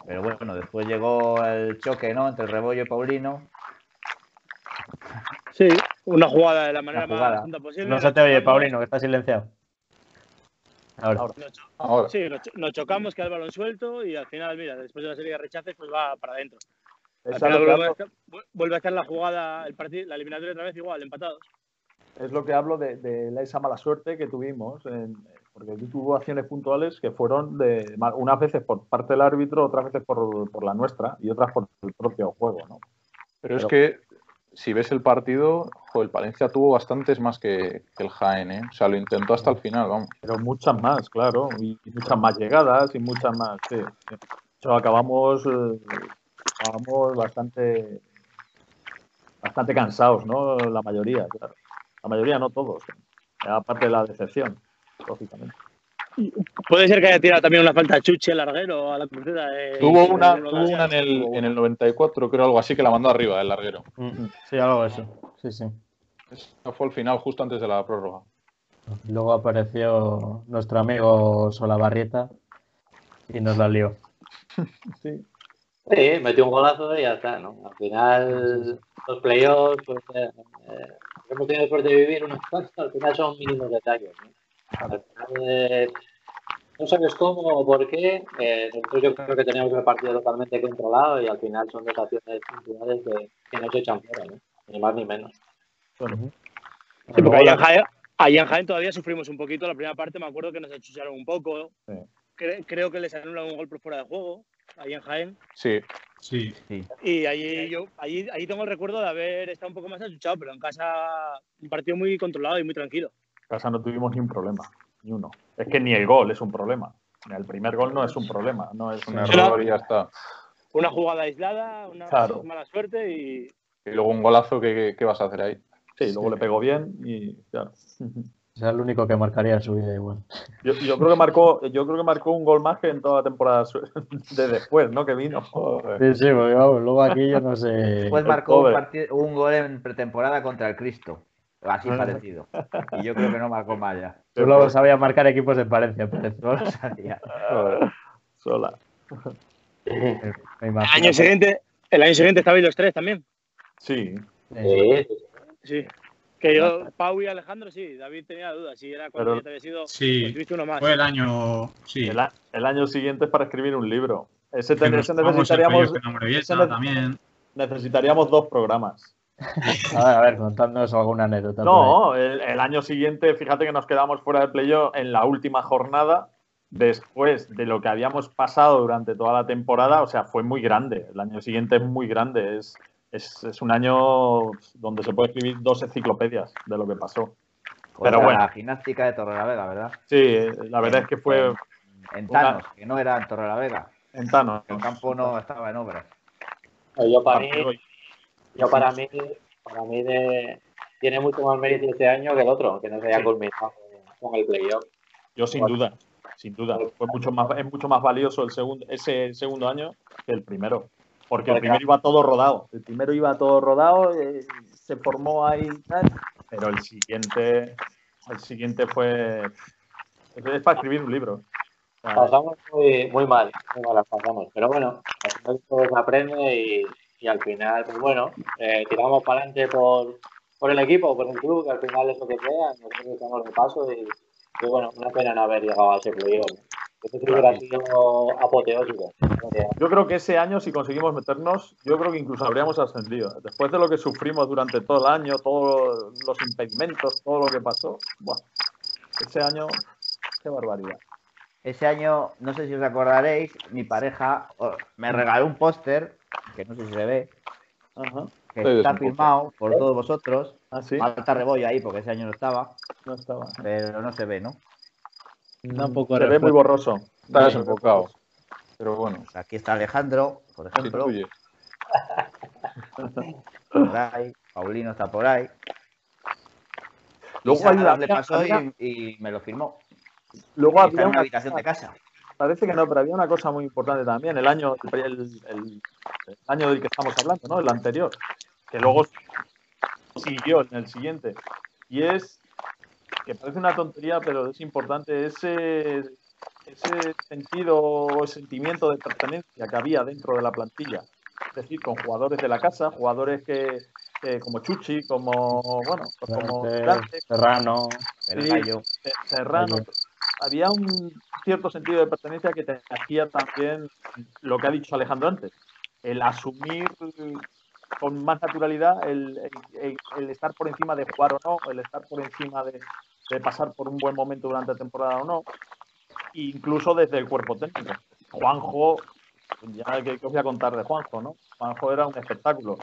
Speaker 6: Pero bueno, después llegó el choque, ¿no? Entre Rebollo y Paulino.
Speaker 2: Sí, una jugada de la manera
Speaker 6: Una
Speaker 2: más posible.
Speaker 1: No se te oye, Paulino, que está silenciado. Ahora.
Speaker 5: Ahora.
Speaker 2: Nos cho-
Speaker 7: Ahora.
Speaker 2: Sí, nos, cho- nos chocamos, queda el balón suelto y al final, mira, después de la serie de rechaces, pues va para adentro. Vuelve, a estar, vu- vuelve a estar la jugada, el partido, la eliminatoria otra vez igual, empatados.
Speaker 5: es lo que hablo de, de la- esa mala suerte que tuvimos, en- porque tuvo acciones puntuales que fueron de unas veces por parte del árbitro, otras veces por, por la nuestra y otras por el propio juego, ¿no?
Speaker 7: Pero es que si ves el partido, el Palencia tuvo bastantes más que, el Jaén, ¿eh? O sea, lo intentó hasta el final, vamos.
Speaker 5: Pero muchas más, claro, y, muchas más llegadas y muchas más, sí. acabamos, eh, acabamos bastante, bastante cansados, ¿no? La mayoría, claro. La mayoría, no todos. Aparte de la decepción, lógicamente.
Speaker 2: Puede ser que haya tirado también una falta a Chuche, larguero, a la cruceta. de-
Speaker 7: Tuvo
Speaker 2: de
Speaker 7: una,
Speaker 2: uno
Speaker 7: tuvo
Speaker 2: de
Speaker 7: una en, el,
Speaker 5: Tuvo
Speaker 7: en el 94, creo, algo así, que la mandó arriba, el larguero.
Speaker 1: Mm, Sí, algo de eso. Sí, sí.
Speaker 7: Eso fue el final, justo antes de la prórroga.
Speaker 1: Luego apareció nuestro amigo Solabarrieta y nos la lió.
Speaker 5: Sí.
Speaker 3: Sí, metió un golazo y ya está, ¿no? Al final, los playoffs, pues, eh, eh, hemos tenido suerte de vivir unos cuantos, al final son mínimos detalles, ¿no? No sabes cómo o por qué, eh, nosotros yo creo que teníamos el partido totalmente controlado y al final son dos acciones puntuales que, que nos echan fuera, ¿no? Ni más ni menos.
Speaker 1: Ujú.
Speaker 2: Sí, porque
Speaker 1: Luego
Speaker 2: ahí
Speaker 1: la-
Speaker 2: en, Jaén, ahí en Jaén todavía sufrimos un poquito. La primera parte me acuerdo que nos achucharon un poco.
Speaker 5: Sí.
Speaker 2: Cre- creo que les anulan un gol por fuera de juego, ahí en Jaén.
Speaker 7: Sí,
Speaker 4: Sí,
Speaker 6: Sí.
Speaker 2: Y allí yo allí, ahí tengo el recuerdo de haber estado un poco más achuchado, pero en casa un partido muy controlado y muy tranquilo.
Speaker 5: En casa no tuvimos ni un problema, ni uno. Es que ni el gol es un problema. El primer gol no es un problema, no es
Speaker 7: un error y ya está.
Speaker 2: Una jugada aislada, una
Speaker 5: Claro.
Speaker 2: mala suerte y
Speaker 7: Y luego un golazo, ¿qué, qué- qué vas a hacer ahí?
Speaker 5: Sí, luego le pegó bien y claro.
Speaker 1: Es el único que marcaría en su vida igual.
Speaker 5: Yo, yo creo que marcó, yo creo que marcó un gol más que en toda la temporada de después, ¿no? Que vino.
Speaker 1: Sí, sí, porque vamos, luego aquí yo no sé.
Speaker 6: Después
Speaker 5: el
Speaker 6: marcó un gol en pretemporada contra el Cristo. Así parecido. Y yo creo que no marcó más ya.
Speaker 1: Solo sabía marcar equipos de Palencia, parece.
Speaker 6: No lo sabía.
Speaker 5: Sola.
Speaker 2: El año siguiente, el año siguiente estabais los tres también.
Speaker 5: Sí.
Speaker 3: Sí,
Speaker 2: Sí. Que yo, Pau y Alejandro, sí, David tenía dudas. Si era cuando
Speaker 5: Pero-
Speaker 2: ya te había sido,
Speaker 4: sí.
Speaker 2: pues tuviste uno más.
Speaker 4: Fue el año. Sí.
Speaker 5: El, a- el año siguiente es para escribir un libro. Ese, ten- ese necesitaríamos, ese
Speaker 4: también.
Speaker 5: necesitaríamos dos programas.
Speaker 1: A ver, a ver, contadnos alguna anécdota.
Speaker 5: No, el, el año siguiente, fíjate que nos quedamos fuera del playoff en la última jornada, después de lo que habíamos pasado durante toda la temporada, o sea, fue muy grande. El año siguiente es muy grande, es, es, es un año donde se puede escribir dos enciclopedias de lo que pasó.
Speaker 6: Contra
Speaker 5: bueno.
Speaker 6: la gimnástica de Torrelavega, ¿verdad?
Speaker 5: Sí, la verdad es que fue
Speaker 6: En Tanos, que no era en Torrelavega.
Speaker 5: en Tano.
Speaker 6: El campo no estaba en obras.
Speaker 3: Yo para mí, yo para mí, para mí de- tiene mucho más mérito este año que el otro, que no se haya
Speaker 5: Sí.
Speaker 3: culminado con el playoff.
Speaker 5: Yo sin duda, sin duda. Fue mucho más, es mucho más valioso el segundo, ese segundo año que el primero. Porque el primero iba todo rodado. El primero iba todo rodado, eh, se formó ahí y tal. Pero el siguiente, el siguiente fue. Es para escribir un libro.
Speaker 3: Pasamos muy, muy mal, muy mal las pasamos. Pero bueno, al final todo se aprende y, y al final, pues bueno, eh, tiramos para adelante por, por el equipo, por el club, que al final es lo que sea, nosotros estamos de paso y, y bueno, una pena no haber llegado a ese playoff. Sido apoteósico.
Speaker 5: Yo creo que ese año, si conseguimos meternos, yo creo que incluso habríamos ascendido. Después de lo que sufrimos durante todo el año, todos los impedimentos, todo lo que pasó, buah, ese año, qué barbaridad.
Speaker 6: Ese año, no sé si os acordaréis, mi pareja oh, me regaló un póster, que no sé si se ve,
Speaker 5: Ajá.
Speaker 6: que está firmado por todos vosotros.
Speaker 5: ¿Ah, sí?
Speaker 6: Falta Rebollo ahí porque ese año no estaba,
Speaker 5: No estaba.
Speaker 6: pero no se ve, ¿no?
Speaker 1: Tampoco
Speaker 5: Se ve muy borroso.
Speaker 7: Está desenfocado. Pero bueno,
Speaker 6: Pues aquí está Alejandro, por
Speaker 7: se
Speaker 6: ejemplo, por ahí, Paulino está por ahí.
Speaker 5: Luego
Speaker 6: Y Sara
Speaker 5: había-
Speaker 6: le pasó
Speaker 5: había-
Speaker 6: y, y me lo firmó.
Speaker 5: Luego
Speaker 6: está
Speaker 5: había
Speaker 6: en una
Speaker 5: una
Speaker 6: habitación de casa.
Speaker 5: Parece que no, pero había una cosa muy importante también, el año, el, el- el año del que estamos hablando, ¿no? El anterior, que luego siguió en el siguiente. Y es, que parece una tontería, pero es importante, ese, ese sentido o sentimiento de pertenencia que había dentro de la plantilla. Es decir, con jugadores de la casa, jugadores que, como Chuchi, como, bueno, pues como
Speaker 1: Serrano.
Speaker 5: Serrano. Había un cierto sentido de pertenencia que te hacía también lo que ha dicho Alejandro antes, el asumir con más naturalidad el, el- estar por encima de jugar o no, el estar por encima de, de pasar por un buen momento durante la temporada o no, incluso desde el cuerpo técnico. Juanjo, ya que, os voy a contar de Juanjo, ¿no? Juanjo era un espectáculo.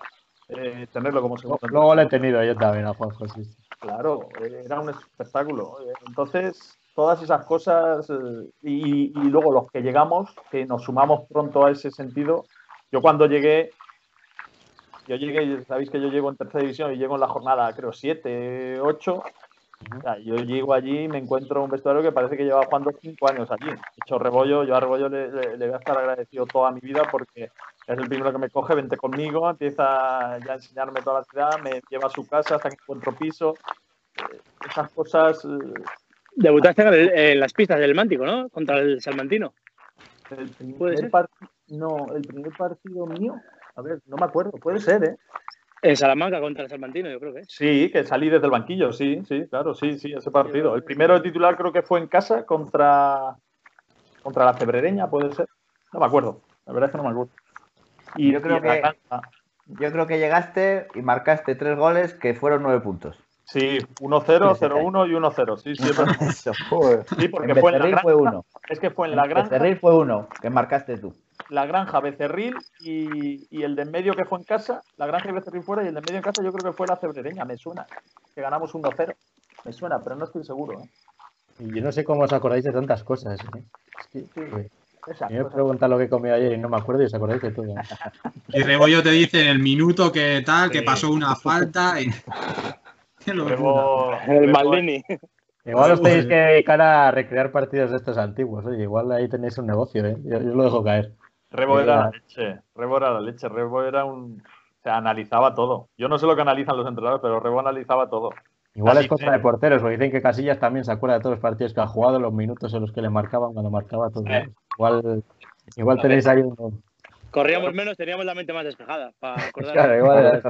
Speaker 5: eh, tenerlo como segundo
Speaker 1: Luego lo he tenido yo también a Juanjo, sí.
Speaker 5: Claro, era un espectáculo. Entonces, todas esas cosas eh, y, y luego los que llegamos, que nos sumamos pronto a ese sentido. Yo cuando llegué, yo llegué, sabéis que yo llego en tercera división y llego en la jornada, creo, 7, 8. yo llego allí y me encuentro un vestuario que parece que lleva jugando 5 años allí. De hecho, Rebollo, yo a Rebollo le, le- le voy a estar agradecido toda mi vida porque es el primero que me coge, vente conmigo, empieza ya a enseñarme toda la ciudad, me lleva a su casa hasta que encuentro piso. Eh, Esas cosas, eh,
Speaker 2: Debutaste en, el- en las pistas del Mántico, ¿no? Contra el Salmantino.
Speaker 5: el
Speaker 2: ¿Puede
Speaker 5: primer no, el primer partido mío, a ver, no me acuerdo, puede ser, ¿eh?
Speaker 2: En Salamanca contra el Salmantino, yo creo que.
Speaker 5: Sí, que salí desde el banquillo, sí, sí, claro, sí, sí, ese partido. El primero de titular creo que fue en casa contra, contra la Cebrereña, puede ser. No me acuerdo, la verdad es que no me acuerdo. Y
Speaker 6: Yo creo
Speaker 5: y
Speaker 6: que- Yo creo que llegaste y marcaste tres goles que fueron nueve puntos.
Speaker 5: Sí, 1-0, 0-1 y 1-0, sí, sí.
Speaker 6: Eso.
Speaker 5: Sí, porque
Speaker 6: En
Speaker 5: fue en la
Speaker 6: Becerril
Speaker 5: granja,
Speaker 6: fue uno.
Speaker 5: es que fue en la granja,
Speaker 6: Becerril fue uno que marcaste tú.
Speaker 5: la granja Becerril y, y el de en medio que fue en casa, la granja y Becerril fuera y el de en medio en casa yo creo que fue la Cebrereña, me suena, que ganamos 1-0. Me suena, pero no estoy seguro. ¿eh?
Speaker 1: Y yo no sé cómo os acordáis de tantas cosas. ¿eh? Es que, joder,
Speaker 5: Esa
Speaker 1: a mí me preguntan lo que he comido ayer y no me acuerdo y os acordáis de todo. ¿eh?
Speaker 4: Y Rebollo te dice en el minuto que tal, que
Speaker 5: Sí.
Speaker 4: pasó una falta. Y...
Speaker 5: Rebo-
Speaker 2: El Maldini.
Speaker 1: Igual os tenéis que dedicar a recrear partidos de estos antiguos. Oye, igual ahí tenéis un negocio, ¿eh? Yo, yo os lo dejo caer.
Speaker 5: Rebo era la leche. Rebo era la leche. Rebo era un. O sea, analizaba todo. Yo no sé lo que analizan los entrenadores, pero Rebo analizaba todo.
Speaker 1: Igual
Speaker 5: Así
Speaker 1: es cosa de porteros, porque dicen que Casillas también se acuerda de todos los partidos que ha jugado, los minutos en los que le marcaban cuando marcaba todo.
Speaker 3: Eh.
Speaker 1: Igual, igual tenéis ahí un.
Speaker 2: Corríamos menos, teníamos la mente más despejada. Para acordar.
Speaker 1: Claro, igual.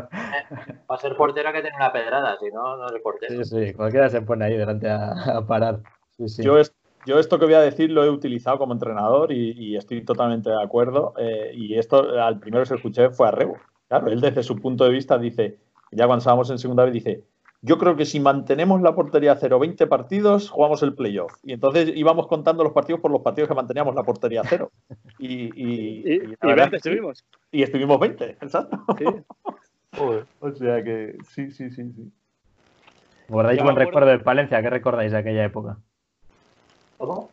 Speaker 3: Para ser portero hay que tener una pedrada, si no, no es portero.
Speaker 1: Sí, sí, cualquiera se pone ahí delante a, a parar. Sí, sí.
Speaker 5: Yo, es- yo esto que voy a decir lo he utilizado como entrenador y, y estoy totalmente de acuerdo. eh, y esto al primero que escuché fue a Rebo. Claro, él desde su punto de vista dice, ya cuando estábamos en segunda vez, dice, yo creo que si mantenemos la portería a cero 20 partidos, jugamos el playoff. Y entonces íbamos contando los partidos por los partidos que manteníamos la portería a cero. Y, y,
Speaker 2: Y,
Speaker 5: y la
Speaker 2: y
Speaker 5: verdad
Speaker 2: 20
Speaker 5: es que sí.
Speaker 2: estuvimos.
Speaker 5: Y estuvimos 20, exacto.
Speaker 2: Sí.
Speaker 5: O sea que sí, sí, sí, sí.
Speaker 1: ¿Guardáis buen recuerdo del Palencia? ¿Qué recordáis de aquella época?
Speaker 3: ¿Cómo?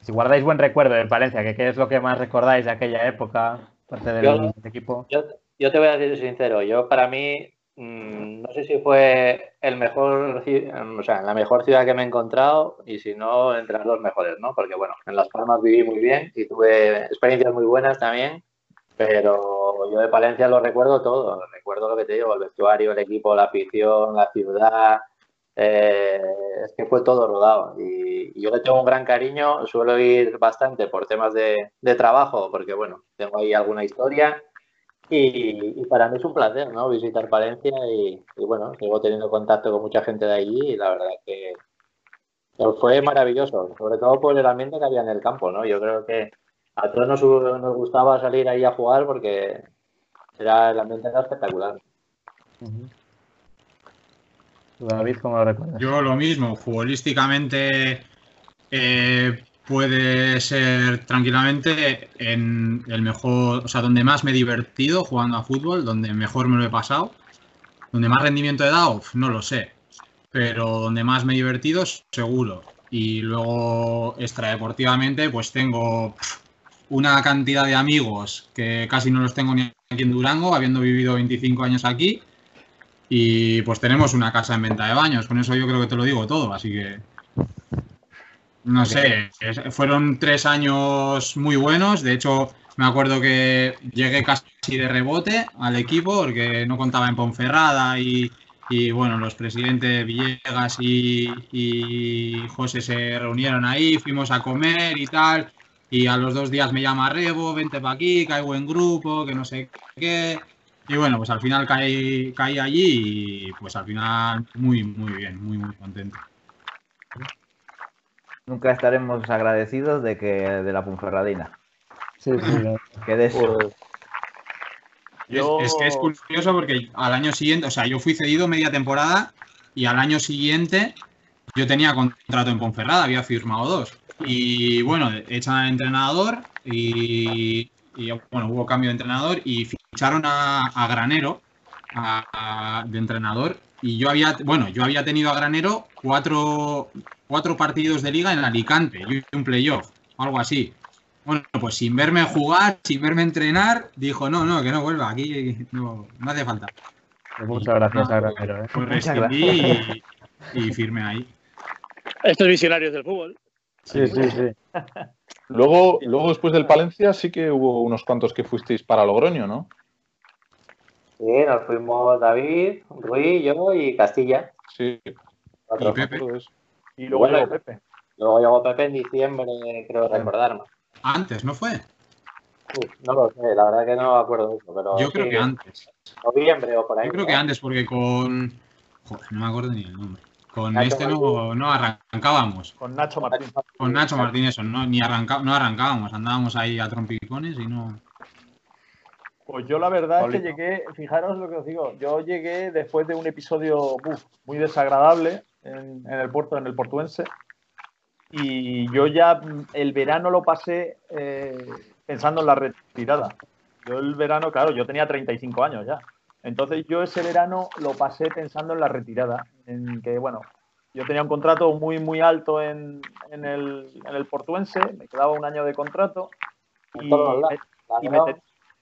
Speaker 1: Si guardáis buen recuerdo del Palencia, ¿qué, qué es lo que más recordáis de aquella época? Parte del,
Speaker 3: Yo-
Speaker 1: equipo.
Speaker 3: Yo, yo te voy a decir sincero, yo para mí, mm, no sé si fue el mejor, ci- o sea, la mejor ciudad que me he encontrado y si no, entre las dos mejores, ¿no? Porque bueno, en Las Palmas viví muy bien y tuve experiencias muy buenas también, pero yo de Palencia lo recuerdo todo, recuerdo lo que te digo, el vestuario, el equipo, la afición, la ciudad, eh, es que fue todo rodado y, y yo le tengo un gran cariño, suelo ir bastante por temas de, de trabajo, porque bueno, tengo ahí alguna historia y, y para mí es un placer, ¿no? Visitar Palencia y, y, bueno, sigo teniendo contacto con mucha gente de allí y la verdad que fue maravilloso, sobre todo por el ambiente que había en el campo, ¿no? Yo creo que a todos nos, nos gustaba salir ahí a jugar porque era el ambiente era espectacular.
Speaker 1: Ujú. ¿Tú, David, ¿cómo lo recuerdas?
Speaker 4: Yo lo mismo, futbolísticamente, eh, puede ser tranquilamente en el mejor, o sea, donde más me he divertido jugando a fútbol, donde mejor me lo he pasado, donde más rendimiento he dado, no lo sé, pero donde más me he divertido, seguro. Y luego, extradeportivamente, pues tengo una cantidad de amigos que casi no los tengo ni aquí en Durango, habiendo vivido 25 años aquí. Y pues tenemos una casa en venta de baños, con eso yo creo que te lo digo todo, así que no sé, fueron tres años muy buenos. De hecho, me acuerdo que llegué casi de rebote al equipo porque no contaba en Ponferrada y, bueno, los presidentes Villegas y, y, José se reunieron ahí, fuimos a comer y tal. Y a los dos días me llama Rebo, vente para aquí, caigo en grupo, que no sé qué. Y bueno, pues al final caí, caí allí y pues al final muy, muy bien, muy, muy contento
Speaker 6: nunca estaremos agradecidos de que de la Punferradina.
Speaker 1: Sí, sí.
Speaker 6: Que de eso.
Speaker 4: Pues, es, que es curioso porque al año siguiente, o sea, yo fui cedido media temporada y al año siguiente yo tenía contrato en Ponferrada, había firmado dos. Y bueno, echan al entrenador y, bueno, hubo cambio de entrenador y ficharon a, Granero de entrenador. Y yo había, bueno, yo había tenido a Granero cuatro, cuatro partidos de liga en Alicante y un playoff, algo así. Bueno, pues sin verme jugar, sin verme entrenar, dijo, no, no, que no vuelva, aquí no, hace falta.
Speaker 1: Pues muchas gracias a Granero. ¿eh?
Speaker 4: Pues rescindí y, firme ahí.
Speaker 2: Estos visionarios del fútbol.
Speaker 1: Sí, sí, sí.
Speaker 7: Luego, luego, después del Palencia, sí que hubo unos cuantos que fuisteis para Logroño, ¿no?
Speaker 3: Sí, nos fuimos David, Rui, yo y Castilla.
Speaker 7: Sí.
Speaker 4: Y Pepe.
Speaker 5: Y luego llegó Pepe.
Speaker 3: Luego llegó Pepe en diciembre, creo recordar.
Speaker 4: Antes, ¿no fue?
Speaker 3: no lo sé, la verdad que no me acuerdo de eso, pero...
Speaker 4: Yo creo que antes.
Speaker 3: Noviembre o por ahí.
Speaker 4: Yo creo que antes, porque con... Joder, no me acuerdo ni el nombre. Con este no, no, arrancábamos.
Speaker 5: Con Nacho Martín.
Speaker 4: Con Nacho Martín, eso, no, ni arranca, no arrancábamos, andábamos ahí a trompicones y no...
Speaker 5: Pues yo la verdad es que llegué, fijaros lo que os digo, yo llegué después de un episodio muy desagradable en, el puerto, en el portuense. Y yo ya el verano lo pasé eh, pensando en la retirada. Yo el verano, claro, yo tenía 35 años ya. Entonces yo ese verano lo pasé pensando en la retirada. En que, bueno, yo tenía un contrato muy, muy alto en, en, el, en el portuense, me quedaba un año de contrato y,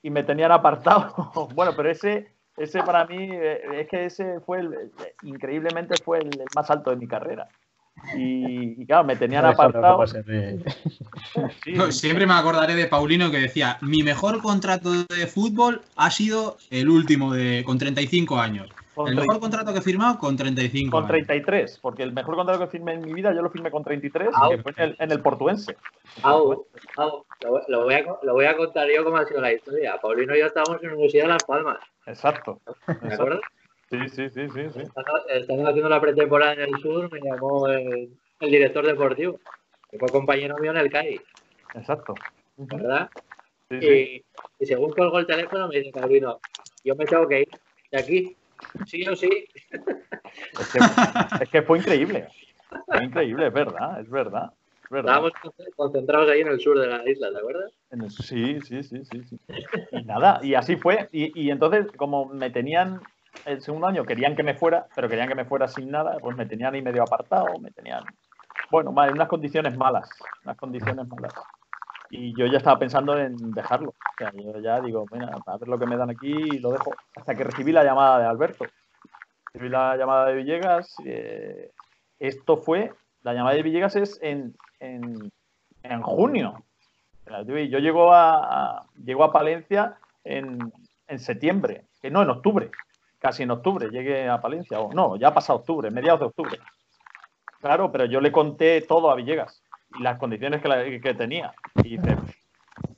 Speaker 5: y, me, tenían apartado. bueno, pero ese ese para mí, eh, es que ese fue, el, increíblemente fue el, más alto de mi carrera. Y, claro, me tenían apartado.
Speaker 4: siempre me acordaré de Paulino que decía, mi mejor contrato de fútbol ha sido el último de con 35 años. El mejor contrato que he firmado con 35
Speaker 5: Con 33, porque el mejor contrato que firmé en mi vida yo lo firmé con 33, que fue en el, portuense.
Speaker 3: Lo, voy a, lo voy a contar yo cómo ha sido la historia. Paulino y yo estábamos en la Universidad de Las Palmas.
Speaker 5: Exacto.
Speaker 3: ¿Me acuerdas?
Speaker 5: Sí, sí, sí, sí. sí.
Speaker 3: Estamos haciendo la pretemporada en el sur, me llamó el, director deportivo, que fue compañero mío en el CAI.
Speaker 5: Exacto.
Speaker 3: ¿Verdad? y, y, según colgó el teléfono me dice, Paulino, yo me tengo que ir de aquí, sí o sí.
Speaker 5: Es que, es que fue increíble. Fue increíble, es verdad, es verdad.
Speaker 3: Estábamos concentrados ahí en el sur de la isla, ¿te acuerdas?
Speaker 5: Sí, sí, sí, sí, sí. Y nada, y así fue. Y, y, entonces, como me tenían el segundo año, querían que me fuera, pero querían que me fuera sin nada, pues me tenían ahí medio apartado, me tenían, bueno, en unas condiciones malas, unas condiciones malas. Y yo ya estaba pensando en dejarlo. Yo ya digo, mira, a ver lo que me dan aquí y lo dejo. Hasta que recibí la llamada de Alberto. Recibí la llamada de Villegas. Eh, esto fue, la llamada de Villegas es en en, en junio. Yo llego a, llego a Palencia en, en septiembre, que no, en octubre, casi en octubre llegué a Palencia, o no, ya ha pasado octubre, mediados de octubre. Claro, pero yo le conté todo a Villegas y las condiciones que, que tenía. Y dice,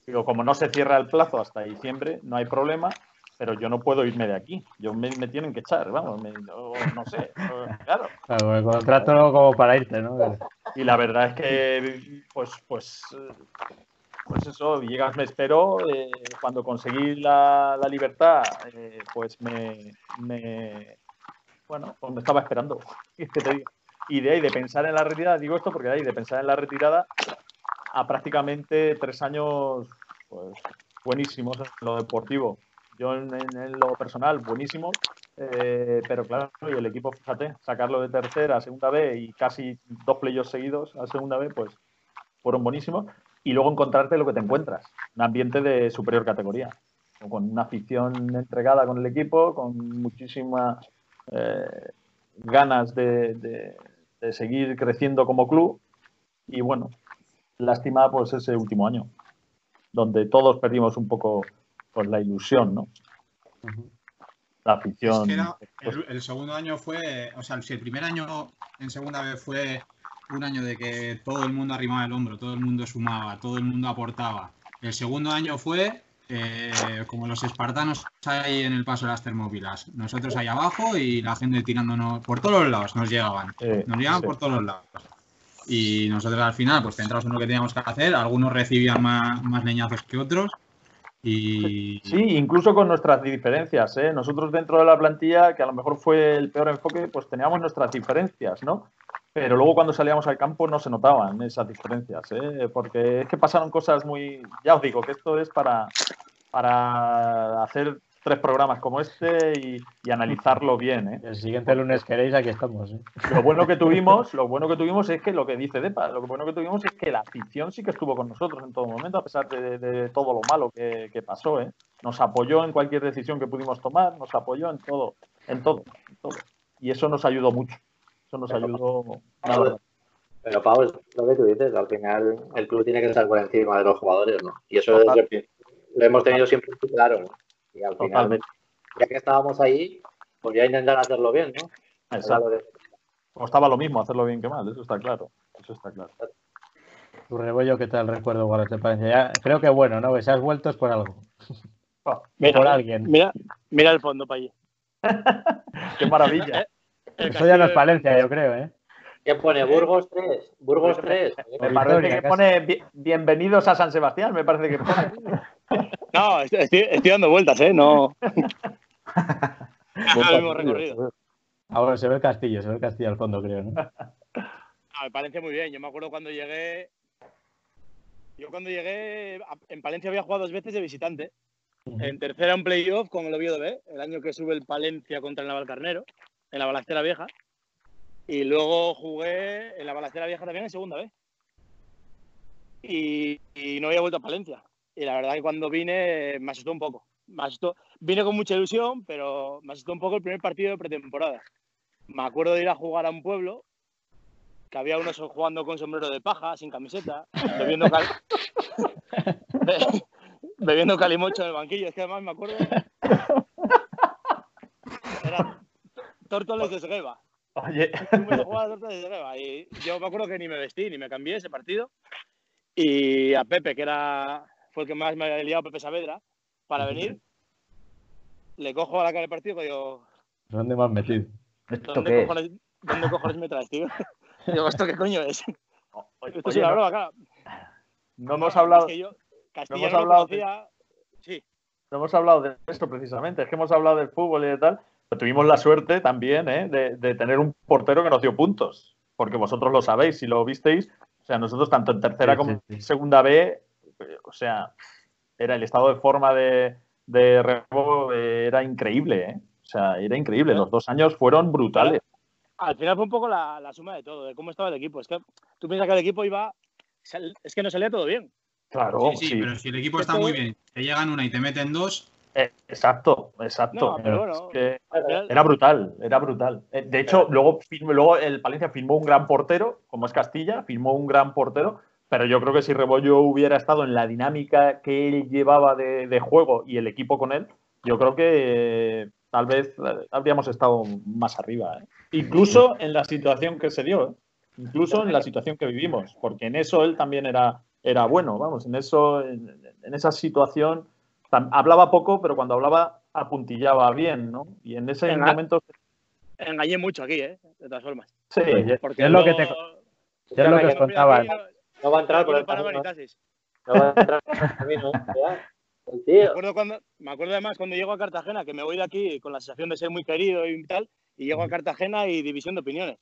Speaker 5: digo, como no se cierra el plazo hasta diciembre, no hay problema, pero yo no puedo irme de aquí. Yo me, tienen que echar, vamos, no, sé, claro.
Speaker 1: Claro, el contrato como para irte, ¿no?
Speaker 5: Y la verdad es que, pues, pues, pues eso, Villegas me esperó. Eh, cuando conseguí la, libertad, eh, pues me, me, bueno, pues me estaba esperando. Y de ahí de pensar en la retirada, digo esto porque de ahí de pensar en la retirada, a prácticamente tres años pues, buenísimos en lo deportivo. Yo en, lo personal, buenísimo, eh, pero claro, y el equipo, fíjate, sacarlo de tercera a segunda B y casi dos playos seguidos a segunda B, pues fueron buenísimos. Y luego encontrarte lo que te encuentras, un ambiente de superior categoría, con una afición entregada con el equipo, con muchísimas eh, ganas de seguir creciendo como club. Y bueno, lástima pues ese último año, donde todos perdimos un poco pues, la ilusión, ¿no? La afición.
Speaker 4: el, segundo año fue, o sea, si el primer año en segunda vez fue un año de que todo el mundo arrimaba el hombro, todo el mundo sumaba, todo el mundo aportaba. El segundo año fue eh, como los espartanos ahí en el paso de las termópilas. Nosotros ahí abajo y la gente tirándonos por todos los lados, nos llegaban. nos llegaban por todos los lados. Y nosotros al final, pues centrados en lo que teníamos que hacer, algunos recibían más, más leñazos que otros y...
Speaker 5: Sí, incluso con nuestras diferencias. ¿eh? Nosotros dentro de la plantilla, que a lo mejor fue el peor enfoque, pues teníamos nuestras diferencias, ¿no? Pero luego cuando salíamos al campo no se notaban esas diferencias, ¿eh? porque es que pasaron cosas muy... Ya os digo que esto es para, para hacer tres programas como este y, analizarlo bien. ¿eh?
Speaker 1: El siguiente lunes queréis, aquí estamos. ¿eh?
Speaker 5: Lo bueno que tuvimos, lo bueno que tuvimos es que lo que dice Depa, lo bueno que tuvimos es que la afición sí que estuvo con nosotros en todo momento, a pesar de, todo lo malo que, pasó. ¿eh? Nos apoyó en cualquier decisión que pudimos tomar, nos apoyó en todo, en todo, en todo. Y eso nos ayudó mucho. Eso nos ayudó.
Speaker 3: Pero Pau, lo que tú dices, al final el club tiene que estar por encima de los jugadores, ¿no? Y eso lo hemos tenido siempre claro, ¿no? Y al final, ya que estábamos ahí, pues ya intentar hacerlo bien, ¿no?
Speaker 5: Exacto. Costaba lo mismo hacerlo bien que mal, eso está claro. Eso está claro.
Speaker 1: Tu rebollo, ¿qué tal recuerdo igual te parece? Ya, creo que bueno, ¿no? Que se has vuelto es por algo.
Speaker 2: Oh, mira, por alguien. Mira, mira el fondo para allí.
Speaker 5: Qué maravilla.
Speaker 1: Eso ya no es Palencia, yo creo, ¿eh?
Speaker 3: ¿Qué pone? Burgos 3. Burgos 3.
Speaker 5: Me parece que pone bienvenidos a San Sebastián, me parece que pone.
Speaker 2: No, estoy, dando vueltas, ¿eh? No. no el mismo recorrido.
Speaker 1: Ahora se ve el castillo, se ve el castillo al fondo, creo, ¿no?
Speaker 2: me parece muy bien. Yo me acuerdo cuando llegué. Yo cuando llegué. En Palencia había jugado dos veces de visitante. En tercera en playoff con el Oviedo B, el año que sube el Palencia contra el Navalcarnero, en la balacera vieja. Y luego jugué en la balacera vieja también en segunda vez. Y, no había vuelto a Palencia y la verdad que cuando vine me asustó un poco. Me asustó. Vine con mucha ilusión, pero me asustó un poco el primer partido de pretemporada. Me acuerdo de ir a jugar a un pueblo que había unos jugando con sombrero de paja, sin camiseta, bebiendo, bebiendo calimocho en el banquillo. Es que además me acuerdo. Tórtoles de Segueva. Oye. Y yo me acuerdo que ni me vestí ni me cambié ese partido. Y a Pepe, que era fue el que más me ha liado Pepe Saavedra, para venir. Le cojo a la cara del partido y digo.
Speaker 1: ¿Dónde me has metido?
Speaker 2: ¿Dónde, cojones, ¿Dónde cojones me traes, tío? digo, ¿esto qué coño es? Esto es una broma, claro.
Speaker 5: No hemos hablado.
Speaker 2: Es que yo, Castilla no hemos hablado de... Sí.
Speaker 5: No hemos hablado de esto precisamente, es que hemos hablado del fútbol y de tal. Pero tuvimos la suerte también ¿eh? de, de, tener un portero que nos dio puntos, porque vosotros lo sabéis, si lo visteis, o sea, nosotros tanto en tercera como en segunda B o sea, era el estado de forma de, de Rebo era increíble, ¿eh? O sea, era increíble. Los dos años fueron brutales.
Speaker 2: Al final fue un poco la, suma de todo, de cómo estaba el equipo. Es que tú piensas que el equipo iba. Es que no salía todo bien.
Speaker 5: Claro.
Speaker 4: Sí, sí, pero si el equipo está muy bien, te llegan una y te meten dos.
Speaker 5: Exacto, exacto. era brutal, era brutal. Eh, de hecho, luego, luego el Palencia firmó un gran portero, como es Castilla, firmó un gran portero, pero yo creo que si Rebollo hubiera estado en la dinámica que él llevaba de, juego y el equipo con él, yo creo que eh, tal vez eh, habríamos estado más arriba. ¿eh? Incluso en la situación que se dio, incluso en la situación que vivimos, porque en eso él también era, era bueno, vamos, en eso, en, esa situación hablaba poco, pero cuando hablaba apuntillaba bien, ¿no? Y en ese momento
Speaker 2: engañé mucho aquí, ¿eh? De todas formas.
Speaker 1: Sí, porque es lo que te es lo que os contaba.
Speaker 3: No va a entrar por el camino. No va a entrar por el camino.
Speaker 2: Me acuerdo, cuando, me acuerdo además cuando llego a Cartagena, que me voy de aquí con la sensación de ser muy querido y tal, y llego a Cartagena y división de opiniones.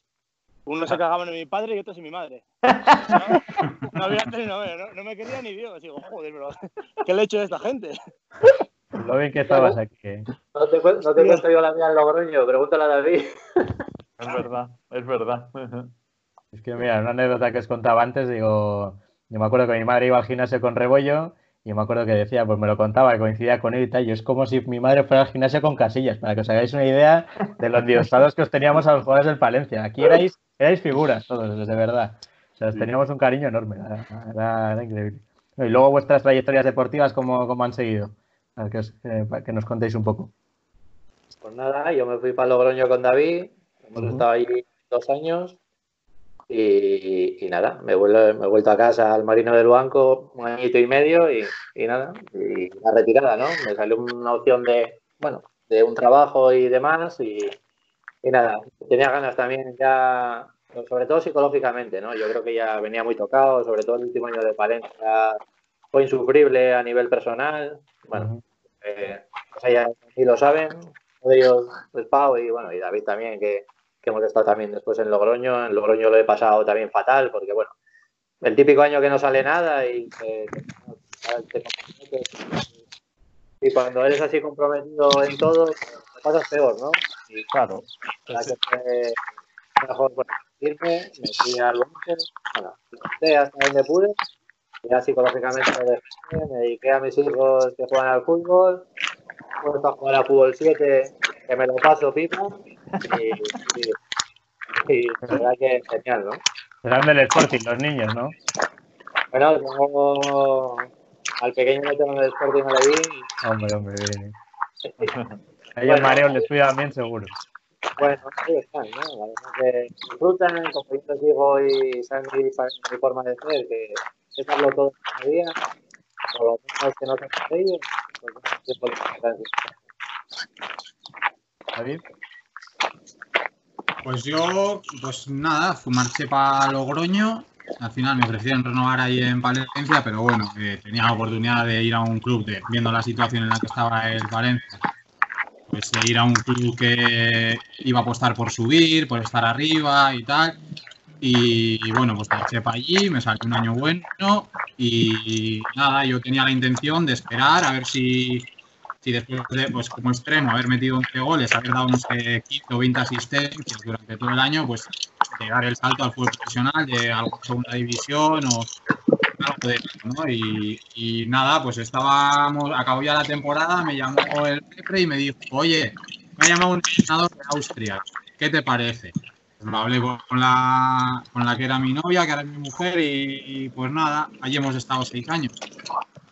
Speaker 2: Uno se cagaban en mi padre y otros en mi madre. No, no había tenido, no, no me quería ni Dios. Digo, joder, pero ¿qué le he hecho a esta gente?
Speaker 1: Lo bien que estabas aquí. ¿eh?
Speaker 3: No te, no te cuento yo la mía en Logroño, pregúntale a David.
Speaker 5: Es verdad, es verdad.
Speaker 1: Es que mira, una anécdota que os contaba antes, digo, yo me acuerdo que mi madre iba al gimnasio con Rebollo y me acuerdo que decía, pues me lo contaba, que coincidía con él y tal, y es como si mi madre fuera al gimnasio con casillas, para que os hagáis una idea de los diosados que os teníamos a los jugadores del Palencia. Aquí erais, erais figuras todos, de verdad. O sea, os teníamos un cariño enorme, era, era- era increíble. Y luego vuestras trayectorias deportivas, ¿cómo, cómo han seguido? Que, os- eh, para que nos contéis un poco.
Speaker 3: Pues nada, yo me fui para Logroño con David, hemos estado ahí dos años y, y nada, me, vuelvo- me he vuelto a casa al Marino del Banco un añito y medio y, y nada, y la retirada, ¿no? Me salió una opción de, bueno, de un trabajo y demás y, y nada, tenía ganas también ya, sobre todo psicológicamente, ¿no? Yo creo que ya venía muy tocado, sobre todo el último año de Palencia fue insufrible a nivel personal, bueno, eh, o sea, ya sí lo saben, ellos es Pau y bueno, y David también, que, que hemos estado también después en Logroño. En Logroño lo he pasado también fatal, porque bueno, el típico año que no sale nada y te comprometes. y cuando eres así comprometido en todo, lo pasas peor, ¿no? Y
Speaker 5: Claro.
Speaker 3: la que fue mejor bueno, irme, me fui al Banque, bueno, intenté hasta donde pude, ya psicológicamente lo dejé, me dediqué a mis hijos que juegan al fútbol, he vuelto a jugar a fútbol 7, que me lo paso pipa, y, y, y la verdad que genial, ¿no?
Speaker 1: Serán del Sporting los niños, ¿no?
Speaker 3: Bueno, tengo al pequeño lo tengo en el Sporting Alevín,
Speaker 1: Hombre, hombre, bien. A ellos
Speaker 3: Bueno.
Speaker 1: mareos les cuidan bien seguro.
Speaker 3: Bueno, ahí están, ¿no? Que disfrutan, como yo les digo, y saben mi, mi forma de ser, que es darlo todo cada día, por lo menos que no se ellos, pues bueno, tiempo que
Speaker 1: David.
Speaker 4: Pues yo, pues nada, fu- marché para Logroño. Al final me ofrecieron renovar ahí en Palencia, pero bueno, tenía la oportunidad de ir a un club, de, viendo la situación en la que estaba el Valencia, pues de ir a un club que iba a apostar por subir, por estar arriba y tal. Y bueno, pues marché para allí, me salió un año bueno y nada, yo tenía la intención de esperar a ver si, si después de, pues como extremo, haber metido 11 goles, haber dado unos eh, 15 o 20 asistencias durante todo el año, pues llegar el salto al fútbol profesional de alguna segunda división o algo de eso, ¿no? Y, y nada, pues estábamos, acabó ya la temporada, me llamó el jefe y me dijo, oye, me ha llamado un entrenador de Austria, ¿qué te parece? Pues lo hablé con la, con la que era mi novia, que es mi mujer, y, y pues nada, allí hemos estado seis años.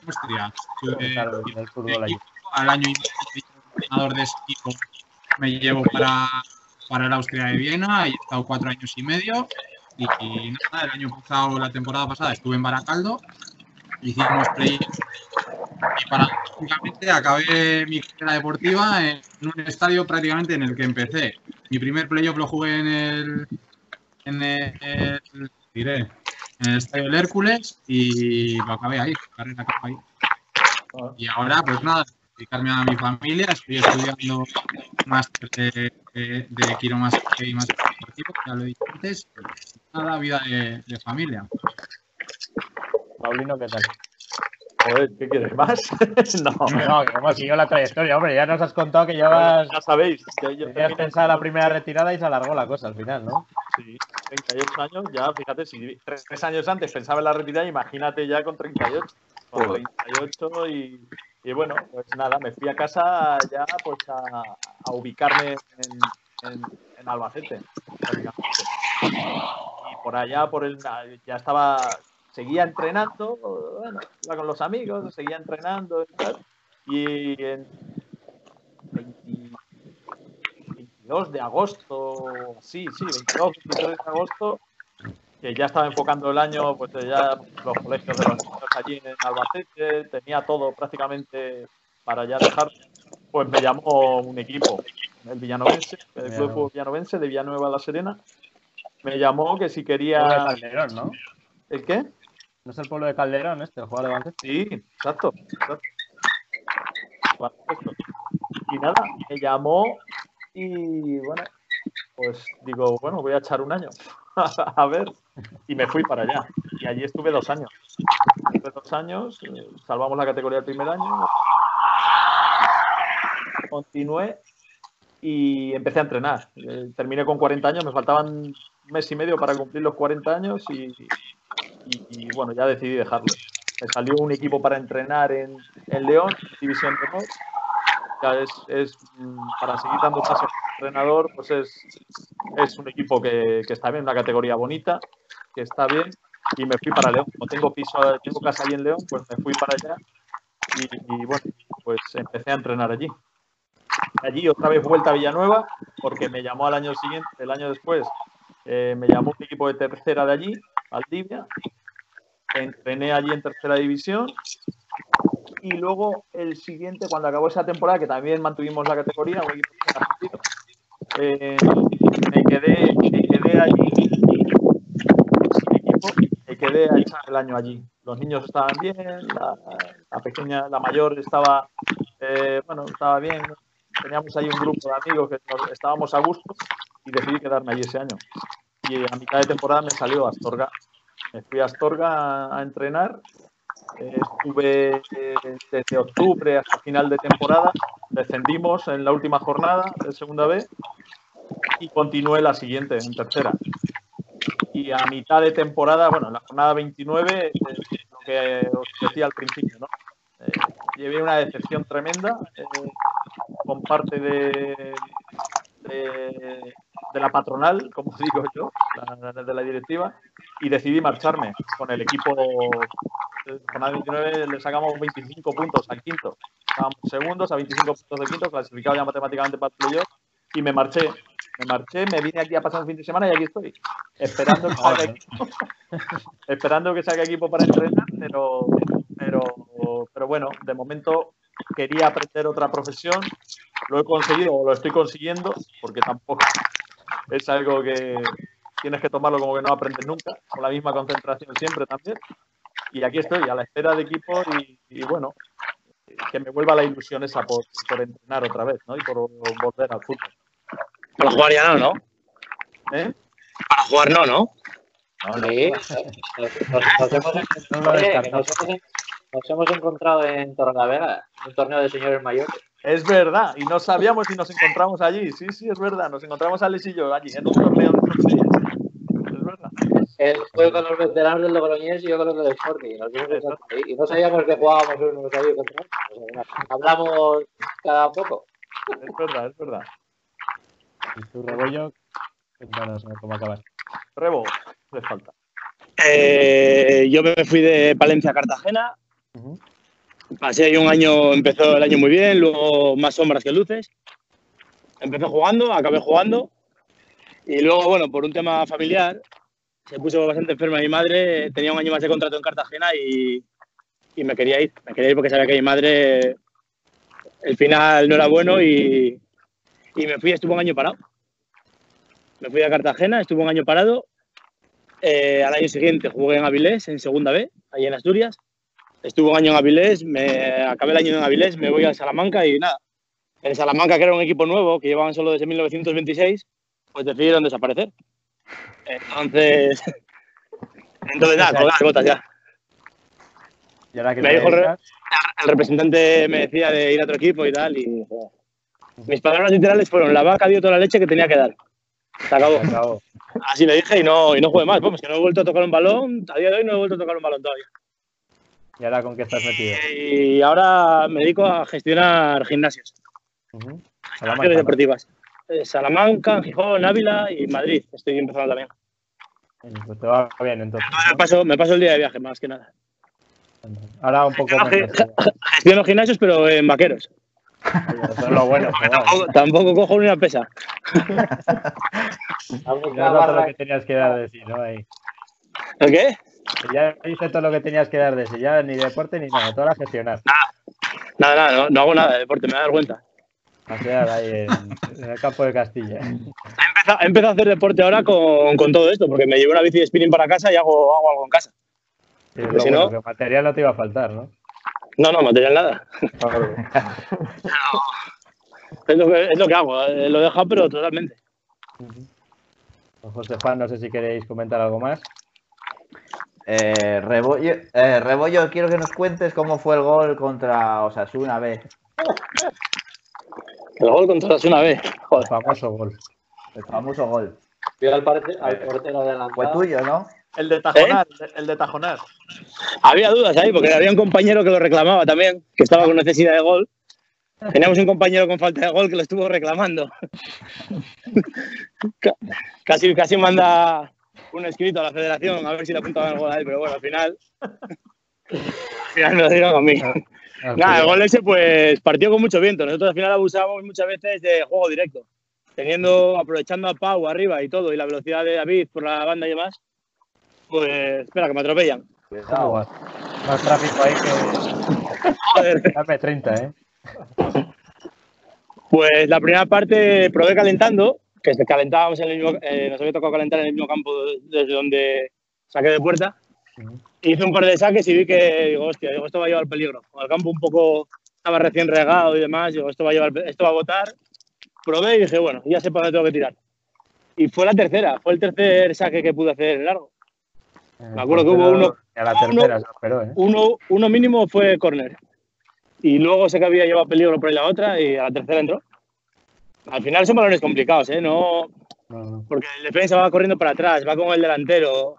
Speaker 4: Austria.
Speaker 1: Claro, el fútbol allí.
Speaker 4: Al año y medio entrenador de ese equipo me llevo para, para el Austria de Viena y he estado cuatro años y medio. Y, y nada, el año pasado, la temporada pasada, estuve en Baracaldo, hicimos play y paradójicamente acabé mi carrera deportiva en un estadio prácticamente en el que empecé. Mi primer playoff lo jugué en el, en el, diré, en el estadio del Hércules y lo acabé ahí, carrera acabé ahí. Y ahora, pues nada, dedicarme a mi familia. Estoy estudiando máster de, de, de quiromasaje y máster deportivo, que ya lo he dicho antes. Nada, vida de, de familia.
Speaker 1: Paulino, ¿qué tal?
Speaker 5: Joder, ¿qué quieres más? no.
Speaker 1: No, que hemos seguido la trayectoria, hombre. Ya nos has contado que llevas.
Speaker 5: Ya sabéis, yo, yo
Speaker 1: Tenías la primera retirada y se alargó la cosa al final, ¿no?
Speaker 5: Sí, 38 años, ya fíjate, si tres, tres años antes pensaba en la retirada, imagínate ya con 38. Con 38 y, y bueno, pues nada, me fui a casa ya pues a, ubicarme en, en, en Albacete. Y por allá, por el, ya estaba, seguía entrenando, bueno, iba con los amigos, seguía entrenando y tal. Y en 20 22 de agosto, sí, sí, 22, 23 de agosto, que ya estaba enfocando el año, pues eh, ya los colegios de los niños allí en Albacete, tenía todo prácticamente para ya dejar, pues me llamó un equipo, el Villanovense, el Club de Fútbol Villanovense de Villanueva La Serena, me llamó que si quería...
Speaker 1: Calderón, ¿no?
Speaker 5: ¿El qué?
Speaker 1: ¿No es el pueblo de Calderón este, el jugador de baloncesto?
Speaker 5: Sí, exacto. Y nada, me llamó y bueno, pues digo, bueno, voy a echar un año. a ver. Y me fui para allá. Y allí estuve dos años. Estuve dos años, eh, salvamos la categoría el primer año. Continué y empecé a entrenar. Eh, terminé con 40 años, me faltaban un mes y medio para cumplir los 40 años y, bueno, ya decidí dejarlo. Me salió un equipo para entrenar en, en León, División de Honor. Es, mm, para seguir dando pasos como entrenador, pues es, es un equipo que, que está bien, una categoría bonita, que está bien, y me fui para León. Como tengo piso, tengo casa ahí en León, pues me fui para allá y, y, bueno, pues empecé a entrenar allí. Allí otra vez vuelta a Villanueva, porque me llamó al año siguiente, el año después, eh, me llamó un equipo de tercera de allí, Aldivia, entrené allí en tercera división y luego el siguiente, cuando acabó esa temporada, que también mantuvimos la categoría, eh, me, quedé, me quedé allí me quedé el año allí. Los niños estaban bien, la, la pequeña, la mayor estaba, eh, bueno, estaba bien. Teníamos ahí un grupo de amigos que nos- estábamos a gusto y decidí quedarme allí ese año. Y a mitad de temporada me salió Astorga. Me fui a Astorga a, entrenar. Estuve eh, desde octubre hasta final de temporada. Descendimos en la última jornada de segunda B y continué la siguiente, en tercera. Y a mitad de temporada, bueno, en la jornada 29, eh, lo que os decía al principio, ¿no? Eh, llevé una decepción tremenda con parte de, de, de la patronal, como digo yo, la- de la directiva, y decidí marcharme con el equipo. En jornada 29 le sacamos 25 puntos al quinto. Estábamos segundos a 25 puntos del quinto, clasificado ya matemáticamente para el playoff, y me marché. Me marché, me vine aquí a pasar un fin de semana y aquí estoy, esperando que salga equipo, esperando que salga equipo para entrenar, pero, pero, pero bueno, de momento quería aprender otra profesión, lo he conseguido o lo estoy consiguiendo, porque tampoco es algo que tienes que tomarlo como que no aprendes nunca, con la misma concentración siempre también. Y aquí estoy, a la espera de equipo y, y bueno, que me vuelva la ilusión esa por, por entrenar otra vez, ¿no? Y por volver al fútbol.
Speaker 2: Para jugar ya no, ¿no?
Speaker 5: ¿Eh?
Speaker 2: Para jugar no, ¿no?
Speaker 3: Sí, nos, nos- nos hemos,
Speaker 1: No
Speaker 3: oye, que
Speaker 1: descartamos.
Speaker 3: nos hemos- nos hemos encontrado en Torrelavega, en un torneo de señores mayores.
Speaker 5: Es verdad, y no sabíamos si nos encontramos allí. Sí, sí, es verdad, nos encontramos Alex y yo allí, en un torneo de torneos. Es verdad.
Speaker 3: Él fue con los veteranos del Logroñés y yo con los del Sporting. Y, nos ahí. Y no sabíamos que jugábamos unos ahí contra otros. Hablamos cada poco.
Speaker 5: Es verdad, es verdad.
Speaker 1: Y tu rebollo, cuéntanos cómo acabas.
Speaker 5: Rebo, le falta.
Speaker 2: Eh, yo me fui de Palencia a Cartagena.
Speaker 1: Ujú.
Speaker 2: Pasé ahí un año, empezó el año muy bien, luego más sombras que luces. Empecé jugando, acabé jugando. Y luego, bueno, por un tema familiar, se puso bastante enferma mi madre. Tenía un año más de contrato en Cartagena y, y me quería ir. Me quería ir porque sabía que mi madre, el final no era bueno y, y me fui, estuve un año parado. Me fui a Cartagena, estuve un año parado eh, al año siguiente jugué en Avilés, en segunda B, ahí en Asturias. Estuve un año en Avilés, me acabé el año en Avilés, me voy a Salamanca y nada. En Salamanca, que era un equipo nuevo, que llevaban solo desde 1926, pues decidieron desaparecer. Entonces, entonces nada, colgar las botas ya.
Speaker 1: Y ahora que
Speaker 2: Me dijo el El representante me decía de ir a otro equipo y tal, y mis palabras literales fueron, la vaca dio toda la leche que tenía que dar. Se acabó.
Speaker 1: se acabó.
Speaker 2: Así le dije y no, y no jugué más. Vamos, que no he vuelto a tocar un balón. A día de hoy no he vuelto a tocar un balón todavía.
Speaker 1: ¿Y ahora con qué estás metido?
Speaker 2: Y ahora me dedico a gestionar gimnasios, gestiones
Speaker 1: Salamanca,
Speaker 2: deportivas. Eh, Salamanca, Gijón, Ávila y Madrid. Estoy empezando también.
Speaker 1: Pues te va bien entonces.
Speaker 2: Me paso, me paso el día de viaje más que nada.
Speaker 1: Ahora un poco menos.
Speaker 2: Gestiono gimnasios, pero en vaqueros.
Speaker 1: Eso es lo bueno.
Speaker 2: Tampoco, tampoco cojo ni una pesa.
Speaker 1: Lo que tenías que dar de sí, ¿no? Ahí.
Speaker 2: ¿El qué?
Speaker 1: Ya hice todo lo que tenías que dar de sí. Ya ni deporte ni nada. Todo a gestionar.
Speaker 2: Nada, nada, no, no hago nada de deporte, me da vergüenza.
Speaker 1: A quedar ahí en, en el campo de Castilla.
Speaker 2: He empezado, he empezado a hacer deporte ahora con, con todo esto, porque me llevo una bici de spinning para casa y hago, hago algo en casa.
Speaker 1: Sí,
Speaker 2: si
Speaker 1: bueno,
Speaker 2: no-
Speaker 1: material no te iba a faltar, ¿no?
Speaker 2: No, no, material nada. Es lo que, es lo que hago, eh, lo he dejado, pero totalmente.
Speaker 1: José Juan, no sé si queréis comentar algo más.
Speaker 6: Eh, Rebollo, eh, Rebollo, quiero que nos cuentes cómo fue el gol contra Osasuna B.
Speaker 2: El gol contra Osasuna B.
Speaker 1: El famoso gol.
Speaker 6: El famoso gol.
Speaker 3: Vio al, parte- al portero adelantado.
Speaker 6: Fue tuyo, ¿no?
Speaker 5: El de Tajonar, el de Tajonar.
Speaker 2: Había dudas ahí, porque había un compañero que lo reclamaba también, que estaba con necesidad de gol. Teníamos un compañero con falta de gol que lo estuvo reclamando. Ca- Casi, casi manda un escrito a la federación a ver si le apuntaban el gol a él, pero bueno, al final. Al final me lo dieron a mí. Nada, el gol ese pues partió con mucho viento. Nosotros al final abusamos muchas veces de juego directo. Teniendo, aprovechando a Pau arriba y todo, y la velocidad de David por la banda y demás, pues espera, que me atropellan.
Speaker 1: ¿Cómo va? Más tráfico ahí que.
Speaker 2: Joder.
Speaker 1: Dame 30, ¿eh?
Speaker 2: Pues la primera parte probé calentando, que calentábamos en el mismo, eh, nos había tocado calentar en el mismo campo desde donde saqué de puerta. Hice un par de saques y vi que, digo, hostia, digo, esto va a llevar peligro. Como el campo un poco estaba recién regado y demás, digo, esto va a llevar, esto va a botar. Probé y dije, bueno, ya sé para dónde tengo que tirar. Y fue la tercera, fue el tercer saque que pude hacer en largo.
Speaker 1: Me
Speaker 2: acuerdo que hubo uno-
Speaker 1: A la tercera se esperó, ¿eh?
Speaker 2: Uno, uno mínimo fue córner. Y luego sé que había llevado peligro por ahí la otra y a la tercera entró. Al final son balones complicados, ¿eh? No,
Speaker 1: No, no.
Speaker 2: porque el defensa va corriendo para atrás, va con el delantero,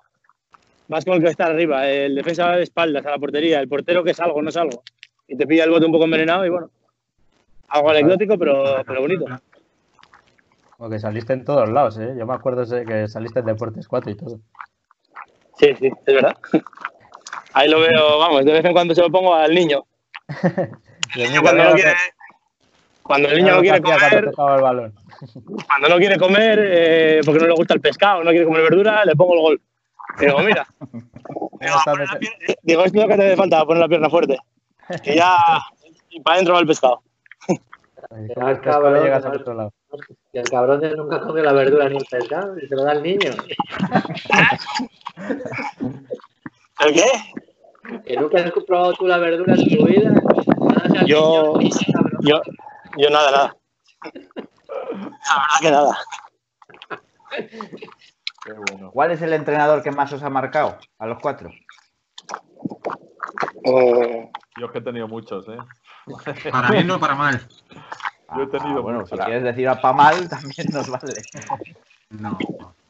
Speaker 2: vas con el que está arriba, el defensa va de espaldas a la portería, el portero que es algo, no es algo. Y te pilla el bote un poco envenenado y bueno, algo anecdótico, pero, pero bonito.
Speaker 1: Como que saliste en todos lados, ¿eh? Yo me acuerdo que saliste en Deportes 4 y todo.
Speaker 2: Sí, sí, es verdad. Ahí lo veo, vamos, de vez en cuando se lo pongo al niño.
Speaker 1: El
Speaker 2: niño cuando no quiere, cuando el niño no quiere comer,
Speaker 1: el balón.
Speaker 2: cuando no quiere comer, eh, porque no le gusta el pescado, no quiere comer verdura, le pongo el gol. Y digo, mira, digo, digo, esto es lo que te hace falta, poner la pierna fuerte. Y ya, y para adentro va el pescado.
Speaker 1: Ay, ¿Cómo es que
Speaker 3: cabrón,
Speaker 1: llegas al otro lado?
Speaker 3: Y el cabrón de nunca come la verdura ni el pescado y se lo da al niño.
Speaker 2: ¿El qué?
Speaker 3: Que nunca has probado tú la verdura en tu vida.
Speaker 2: Yo-
Speaker 3: niño.
Speaker 2: Yo, yo nada, nada. La verdad que nada.
Speaker 5: Qué bueno.
Speaker 6: ¿Cuál es el entrenador que más os ha marcado a los cuatro?
Speaker 2: Eh,
Speaker 5: Yo es que he tenido muchos, ¿eh?
Speaker 4: Para bien o para mal.
Speaker 5: Yo he tenido
Speaker 6: Ah, bueno,
Speaker 5: muchos.
Speaker 6: si quieres decir a Pamal, también nos vale.
Speaker 4: No.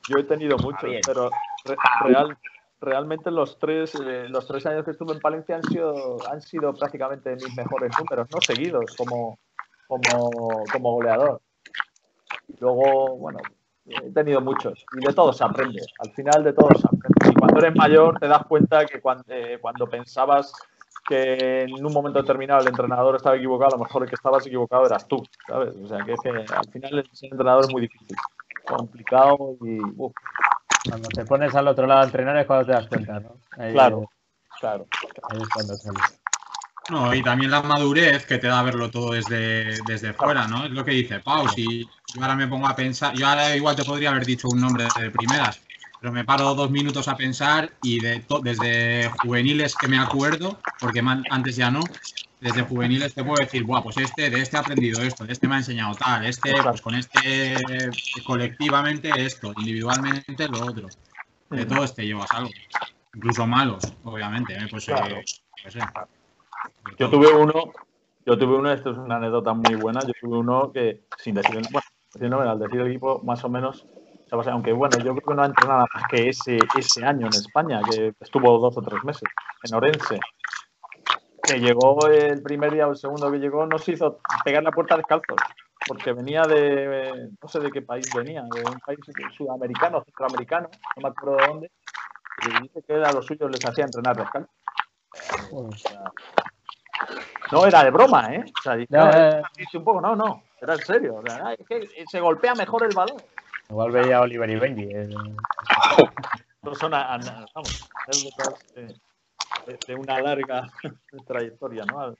Speaker 5: Yo he tenido muchos, pero re- real, realmente los tres, eh, los tres años que estuve en Palencia han sido, han sido prácticamente mis mejores números, no seguidos como, como, como goleador. Luego, bueno, he tenido muchos y de todos se aprende. Al final de todos se aprende. Y cuando eres mayor te das cuenta que cuando, cuando pensabas que en un momento determinado el entrenador estaba equivocado, a lo mejor el que estabas equivocado eras tú, ¿sabes? O sea, que es que al final ser entrenador es muy difícil, complicado y... uf,
Speaker 1: Cuando te pones al otro lado a entrenar es cuando te das cuenta, ¿no? Ahí,
Speaker 5: Claro. Claro.
Speaker 1: Ahí es cuando sale.
Speaker 4: No, y también la madurez que te da verlo todo desde, desde fuera, ¿no? Es lo que dice Pau. Si yo ahora me pongo a pensar, yo ahora igual te podría haber dicho un nombre de primeras, pero me paro dos minutos a pensar y de to- desde juveniles que me acuerdo, porque man- antes ya no, desde juveniles te puedo decir, Buah, pues este, de este he aprendido esto, de este me ha enseñado tal, este, pues con este colectivamente esto, individualmente lo otro. De todos te llevas algo. Incluso malos, obviamente. ¿eh? Pues, eh, sé. De
Speaker 5: Yo tuve uno, yo tuve uno, esto es una anécdota muy buena, yo tuve uno que, sin decir, el- bueno, al decir el equipo, más o menos, se basa- aunque bueno, yo creo que no ha entrenado nada más que ese, ese año en España, que estuvo dos o tres meses, en Orense, que llegó el primer día o el segundo que llegó, no se hizo pegar la puerta descalzo, porque venía de, no sé de qué país venía, de un país sudamericano, centroamericano, no me acuerdo de dónde, y dice que a los suyos les hacía entrenar descalzo. O sea, no era de broma, ¿eh? O sea, "No, un poco, no, no, era en serio. o sea, "Ay, es que se golpea mejor el balón.
Speaker 1: Igual veía a Oliver y Benji. eh.
Speaker 5: Son, a- a- vamos, anécdotas de, de- de una larga trayectoria, ¿no?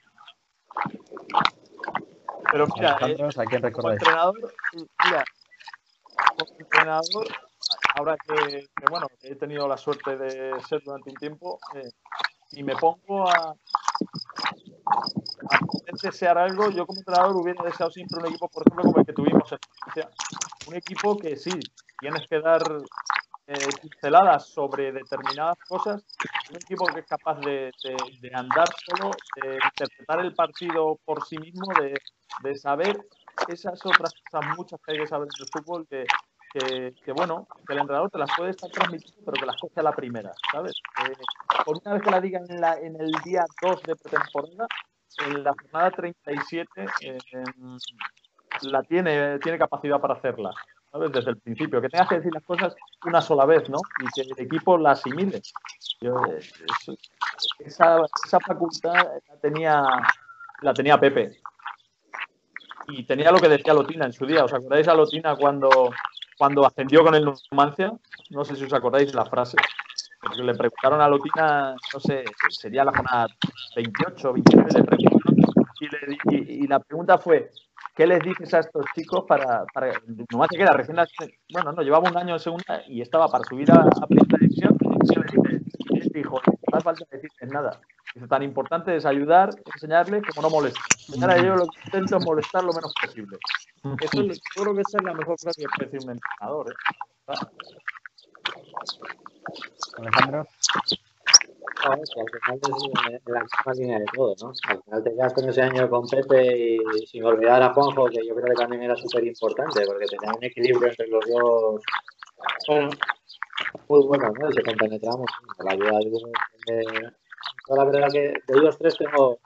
Speaker 5: Pero mira, eh,
Speaker 1: Alejandro, ¿a quién
Speaker 5: como entrenador, mira, como entrenador, ahora que, que, bueno, he tenido la suerte de ser durante un tiempo, eh, y me pongo a, desear algo, yo como entrenador hubiera deseado siempre un equipo, por ejemplo, como el que tuvimos en Valencia. Un equipo que sí, tienes que dar eh, pinceladas sobre determinadas cosas, un equipo que es capaz de, andar solo, de interpretar el partido por sí mismo, de, saber esas otras cosas muchas que hay que saber del fútbol que, que, bueno, que el entrenador te las puede estar transmitiendo, pero que las coge a la primera, ¿sabes? por una vez que la diga en, la, en el día 2 de pretemporada, en la jornada 37 eh, la tiene, tiene capacidad para hacerla. ¿sabes? Desde el principio, que tengas que decir las cosas una sola vez, ¿no? Y que el equipo la asimile. esa, esa, facultad la tenía, la tenía Pepe. Y tenía lo que decía Lotina en su día. ¿Os acordáis a Lotina cuando, cuando ascendió con el Numancia? No sé si os acordáis la frase. Porque le preguntaron a Lotina, no sé, sería la jornada 28, 29, le preguntaron, y, y la pregunta fue, ¿Qué les dices a estos chicos para, para nomás se queda recién bueno no llevaba un año en segunda y estaba para subir a, a primera división y les dijo no hace falta decirles nada. Dice, tan importante es ayudar enseñarles como no molestar. Ahora yo lo que intento es molestar lo menos posible eso es, yo creo que esa es la mejor frase que puede decir un entrenador ¿eh?
Speaker 1: Alejandro
Speaker 3: al final es la misma línea de todo, ¿no? Al final te quedas con ese año con Pepe y sin olvidar a Juanjo, que yo creo que también era súper importante, porque tenía un equilibrio entre los dos. Bueno, muy bueno, ¿no? Y se compenetramos la ayuda de verdad que de ellos tres tengo,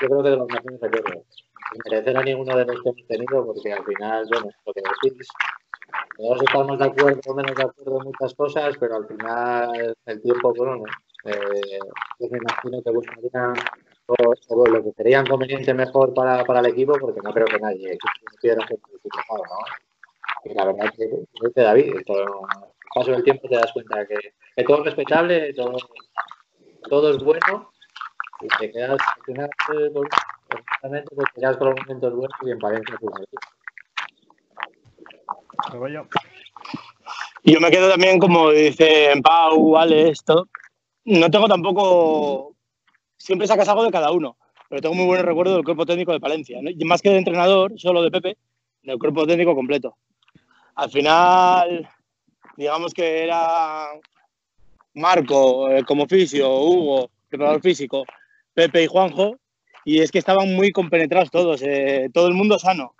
Speaker 3: yo creo que de los mejores recuerdos. Sin merecer a ninguno de los que hemos tenido, porque al final, bueno, lo que decís, todos estamos de acuerdo o menos de acuerdo en muchas cosas, pero al final el tiempo, bueno, ¿no? eh, yo me imagino que buscarían lo que sería conveniente mejor para, para, el equipo, porque no creo que nadie quisiera hacer ¿no? Y la verdad es que, dice David, todo, paso del tiempo te das cuenta que, que todo es respetable, todo, todo es bueno, y te quedas al final, pues, te quedas con los momentos buenos y en Palencia
Speaker 2: y yo me quedo también, como dice Pau, Alex, todo, no tengo tampoco. Siempre sacas algo de cada uno, pero tengo muy buenos recuerdos del cuerpo técnico de Palencia. más que de entrenador, solo de Pepe, del cuerpo técnico completo. Al final, digamos que era Marco eh, como fisio, Hugo, preparador físico, Pepe y Juanjo, y es que estaban muy compenetrados todos, eh, todo el mundo sano.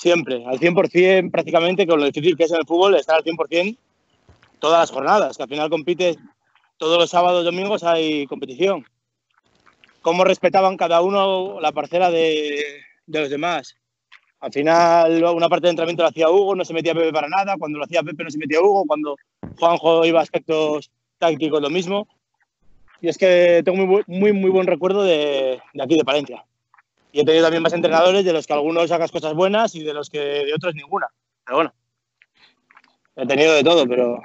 Speaker 2: Siempre, al 100% prácticamente, con lo difícil que es en el fútbol, estar al 100% todas las jornadas, que al final compites todos los sábados domingos hay competición. Cómo respetaban cada uno la parcela de, los demás. Al final, una parte de entrenamiento lo hacía Hugo, no se metía Pepe para nada. Cuando lo hacía Pepe, no se metía Hugo. Cuando Juanjo iba a aspectos tácticos, lo mismo. Y es que tengo muy, muy, muy buen recuerdo de, aquí, de Palencia. Y he tenido también más entrenadores de los que algunos sacas cosas buenas y de los que de otros ninguna. Pero bueno, he tenido de todo, pero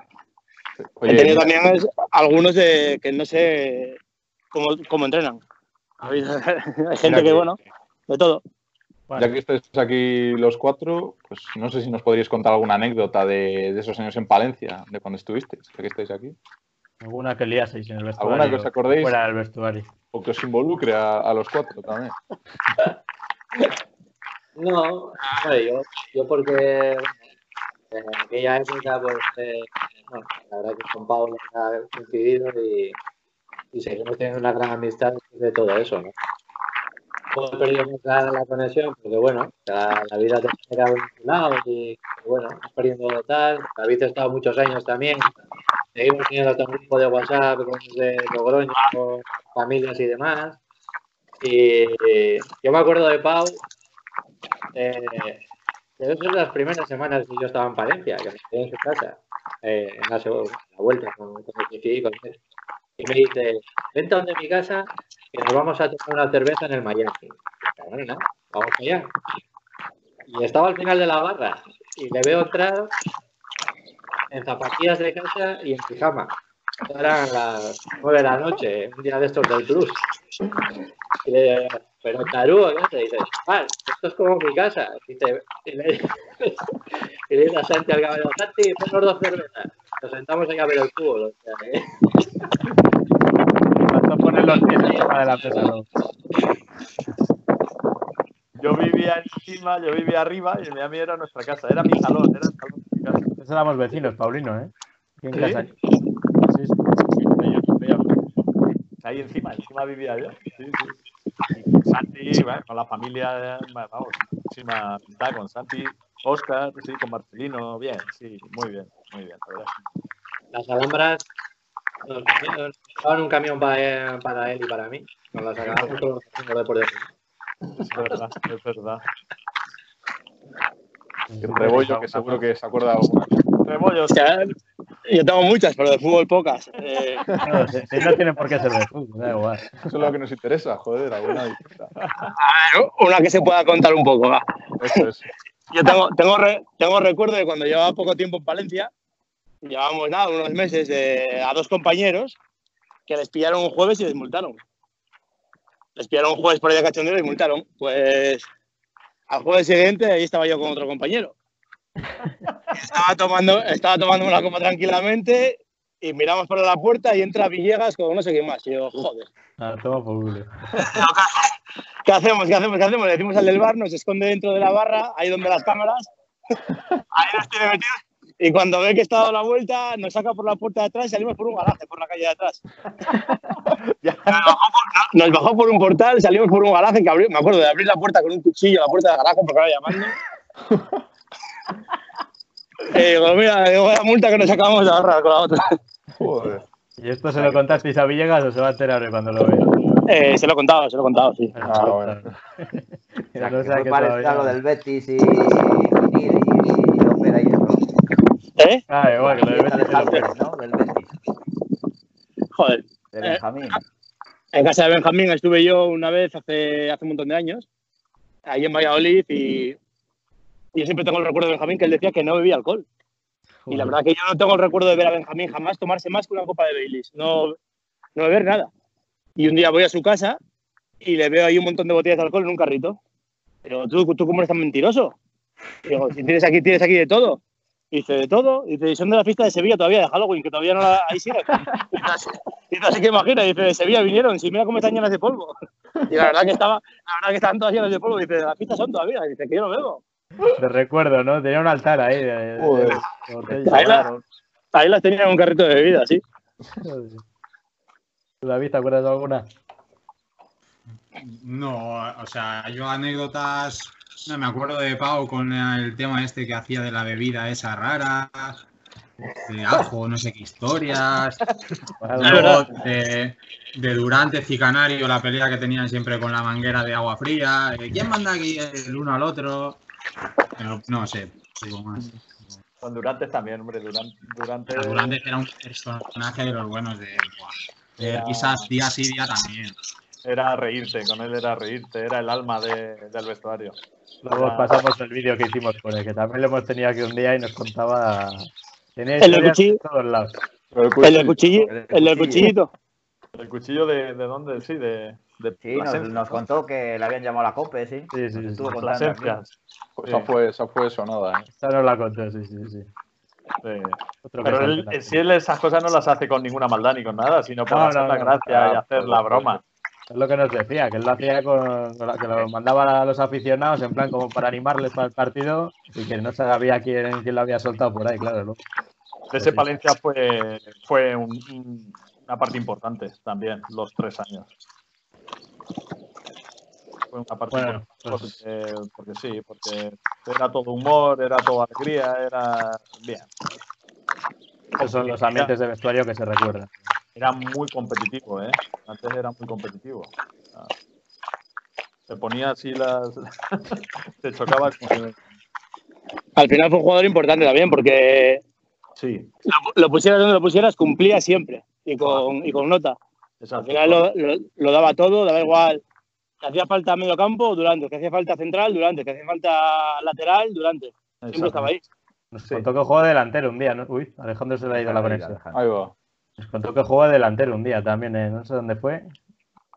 Speaker 2: He tenido también algunos de que no sé cómo, entrenan. Hay gente que, bueno, de todo.
Speaker 7: Ya que estáis aquí los cuatro, pues no sé si nos podríais contar alguna anécdota de, esos años en Palencia, de cuando estuvisteis, ya que estáis aquí.
Speaker 1: Alguna que liaseis en el vestuario.
Speaker 7: ¿Alguna que os acordéis?
Speaker 1: Fuera del vestuario.
Speaker 7: O que os involucre a, los cuatro también.
Speaker 3: No, yo, yo porque en aquella época, pues, eh, la verdad que con Pablo ha coincidido y, y seguimos teniendo una gran amistad de todo eso, ¿no? Hemos perdido la, conexión porque, bueno, la, vida te ha quedado lado y, bueno, estás perdiendo tal. David ha estado muchos años también. Seguimos teniendo un grupo de WhatsApp de Logroño, con familias y demás. Y yo me acuerdo de Pau, eh, esas son las primeras semanas que yo estaba en Palencia, que me quedé en su casa, eh, en la, segunda, vuelta con, con con él. Y me dice, vente a donde mi casa que nos vamos a tomar una cerveza en el Miami. Bueno, vamos allá. Y estaba al final de la barra y le veo entrar en zapatillas de casa y en pijama. Eran las nueve de la noche, un día de estos del Cruz. Y le pero tarugo, ¿no? Te dice, ah, esto es como mi casa. Y, te, y, le, y le dice a Santi al caballero, Santi, ponnos dos cervezas. Nos sentamos ahí a ver el fútbol. O sea, ¿eh?
Speaker 1: Falta poner los pies encima de la.
Speaker 5: Yo vivía encima, yo vivía arriba y a mí era nuestra casa, era mi salón, era el salón de mi casa.
Speaker 1: Antes éramos vecinos, Paulino, ¿eh?
Speaker 5: ¿Sí?
Speaker 1: casa. Sí, sí.
Speaker 5: Veía- Ahí encima, encima vivía yo. Sí, sí. Santi, bueno, con la familia, vamos, muchísima amistad con Santi, Oscar, sí, con Marcelino, bien, sí, muy bien, muy bien, la verdad.
Speaker 3: Las alhambras nos dejaban un camión para, para él y para mí. Nos las acabamos con los
Speaker 5: Es verdad, es verdad.
Speaker 7: El rebollo, que seguro que se acuerda de alguna.
Speaker 5: Rebollos,
Speaker 2: Hostia, yo tengo muchas, pero de fútbol pocas. Eh,
Speaker 1: No, si, si no tiene por qué ser de fútbol, da igual.
Speaker 7: Eso es lo que nos interesa, joder, alguna distinta.
Speaker 2: a ver, una que se pueda contar un poco. va.
Speaker 7: Eso es.
Speaker 2: Yo tengo, tengo, re- tengo recuerdo de cuando llevaba poco tiempo en Palencia, llevábamos nada, unos meses, de- a dos compañeros que les pillaron un jueves y les multaron. Les pillaron un jueves por ahí de cachondeo y les multaron. Pues al jueves siguiente ahí estaba yo con otro compañero. Estaba tomando, estaba tomando una copa tranquilamente y miramos por la puerta y entra Villegas con no sé quién más. Y yo, joder.
Speaker 1: Ah, toma por culo.
Speaker 2: ¿Qué hacemos? ¿Qué hacemos? ¿Qué hacemos? Le decimos al del bar, nos esconde dentro de la barra, ahí donde las cámaras. Ahí nos tiene metidos. Y cuando ve que está dado la vuelta, nos saca por la puerta de atrás y salimos por un garaje, por la calle de atrás.
Speaker 5: Ya.
Speaker 2: Nos bajó, por, nos bajó por un portal, salimos por un garaje que abrió, me acuerdo de abrir la puerta con un cuchillo, la puerta del garaje, porque era llamando. Y digo, mira, digo, vaya multa que nos acabamos de ahorrar con la otra.
Speaker 7: Joder.
Speaker 1: ¿Y esto se lo contasteis a Villegas o se va a enterar hoy cuando lo vea?
Speaker 2: Eh, se lo he contado, se lo he contado, sí.
Speaker 7: Ah, bueno.
Speaker 6: O sea,
Speaker 1: No
Speaker 6: fue
Speaker 1: que todavía-
Speaker 6: lo del Betis y, y, Opera y eso.
Speaker 2: ¿Eh?
Speaker 1: Ah, igual, que lo del
Speaker 6: de
Speaker 1: Betis lo
Speaker 6: Javier, ¿no? Del Betis,
Speaker 2: Joder.
Speaker 6: de
Speaker 2: Eh,
Speaker 6: Benjamín.
Speaker 2: En casa de Benjamín estuve yo una vez hace, hace un montón de años, ahí en Valladolid, y, y yo siempre tengo el recuerdo de Benjamín que él decía que no bebía alcohol. Y la verdad que yo no tengo el recuerdo de ver a Benjamín jamás tomarse más que una copa de Baileys, no, no beber nada. Y un día voy a su casa y le veo ahí un montón de botellas de alcohol en un carrito. Pero tú, tú ¿cómo eres tan mentiroso? Y digo, si tienes aquí, tienes aquí de todo. Y dice, ¿de todo? Y dice, "Y son de la fiesta de Sevilla todavía, de Halloween, que todavía no la... ahí sigue. Y así- y así que imagina, dice, de Sevilla vinieron, si mira cómo están llenas de polvo. Y la verdad que estaba, la verdad que estaban todas llenas de polvo. Dice, las fiestas son todavía. Dice, que yo no bebo.
Speaker 1: Te recuerdo, ¿no? Tenía un altar ahí. De, de-.
Speaker 2: Ahí, la- ahí las tenía en un carrito de bebida, sí.
Speaker 1: Joder. ¿Tú, David, te acuerdas de alguna?
Speaker 4: No, o sea, yo anécdotas, no me acuerdo de Pau con el tema este que hacía de la bebida esa rara, de ajo, no sé qué historias, luego de, de Durante y Canario, la pelea que tenían siempre con la manguera de agua fría, eh, ¿quién manda aquí el uno al otro? Pero, no sé, digo más.
Speaker 5: Con Durantes también, hombre, Durante. Durante
Speaker 4: Durante era un personaje de los buenos de, de risas día sí día también.
Speaker 5: era reírte, con él era reírte, era el alma de- del vestuario.
Speaker 1: Luego pasamos el vídeo que hicimos con él, que también lo hemos tenido aquí un día y nos contaba. Tenía
Speaker 2: El del cuchillo.
Speaker 1: todos lados.
Speaker 2: El del cuchillo,
Speaker 6: el
Speaker 2: el del
Speaker 6: cuchillo.
Speaker 2: cuchillito.
Speaker 5: El cuchillo de, de dónde, sí, de, de
Speaker 6: Sí, nos,
Speaker 5: ¿no?
Speaker 6: contó que le habían llamado a la COPE, sí.
Speaker 1: Sí, sí,
Speaker 6: Nos
Speaker 1: sí.
Speaker 6: estuvo contando aquí.
Speaker 5: Plasencia.
Speaker 7: Esa fue, esa fue sonada, ¿eh?
Speaker 1: Esta nos la contó, sí, sí, sí.
Speaker 5: Pero él, en sí él esas cosas no las hace con ninguna maldad ni con nada, sino por
Speaker 1: No,
Speaker 5: hacer
Speaker 1: no,
Speaker 5: la
Speaker 1: no.
Speaker 5: gracia y
Speaker 6: Ah,
Speaker 5: hacer la
Speaker 6: supuesto.
Speaker 5: broma.
Speaker 1: Es lo que nos decía, que él lo hacía con, con la- que lo mandaba a los aficionados en plan como para animarles para el partido y que no se sabía quién, quién lo había soltado por ahí, claro, ¿no?
Speaker 5: De ese. Palencia fue, fue un- un- una parte importante también, los tres años. Fue una parte
Speaker 1: Bueno,
Speaker 5: importante
Speaker 1: pues-
Speaker 5: porque, porque sí, porque era todo humor, era todo alegría, era bien.
Speaker 1: Esos son los ambientes de vestuario que se recuerdan.
Speaker 5: Era muy competitivo, ¿eh? Antes era muy competitivo. Ah. Se ponía así las... se chocaba con...
Speaker 2: Al final fue un jugador importante también, porque
Speaker 5: Sí,
Speaker 2: lo, lo pusieras donde lo pusieras, cumplía siempre y con, y con nota. Al
Speaker 5: exacto.
Speaker 2: final lo, lo- lo daba todo, daba igual. Que hacía falta medio campo, durante. Que hacía falta central, durante. Que hacía falta lateral, durante. Siempre estaba ahí.
Speaker 1: Nos
Speaker 5: Sí.
Speaker 1: contó que jugó de delantero un día, ¿no? Uy, Alejandro se le ha ido la conexión.
Speaker 7: Ahí va.
Speaker 1: Nos contó que jugó de delantero un día también, ¿eh? no sé dónde fue.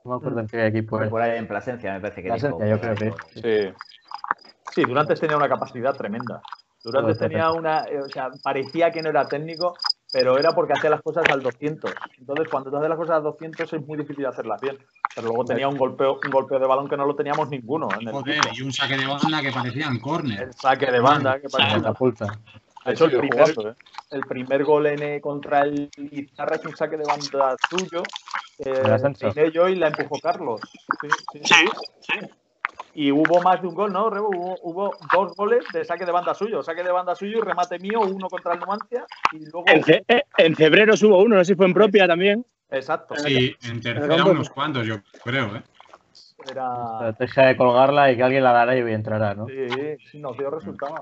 Speaker 1: No me acuerdo en qué equipo
Speaker 6: Fue
Speaker 1: era.
Speaker 6: por ahí en Plasencia, me parece que
Speaker 1: Plasencia,
Speaker 6: dijo.
Speaker 1: yo creo que
Speaker 7: Sí.
Speaker 5: Sí, Durantes tenía una capacidad tremenda. Durantes tenía una, eh, o sea, parecía que no era técnico, pero era porque hacía las cosas al 200. Entonces, cuando tú haces las cosas al 200 es muy difícil hacerlas bien. Pero luego tenía un golpeo, un golpeo de balón que no lo teníamos ninguno en el
Speaker 4: Joder,
Speaker 5: equipo.
Speaker 4: y un saque de banda que parecían córner.
Speaker 5: El saque de banda, que parecía-
Speaker 1: catapulta.
Speaker 5: De hecho, el primer, jugando, ¿eh? el primer gol en, contra el Izarra es un saque de banda suyo. Eh, yo y la empujó Carlos. Sí, sí. sí, Y hubo más de un gol, ¿no, Rebo? Hubo, hubo, dos goles de saque de banda suyo. Saque de banda suyo y remate mío, uno contra el Numancia. Y luego...
Speaker 2: en, eh, en febrero hubo uno, no sé si fue en propia también.
Speaker 5: Exacto.
Speaker 4: Sí, en tercera unos cuantos, yo creo, ¿eh?
Speaker 1: Era... Estrategia de colgarla y que alguien la dará y entrará, ¿no?
Speaker 5: Sí, sí, nos dio resultado.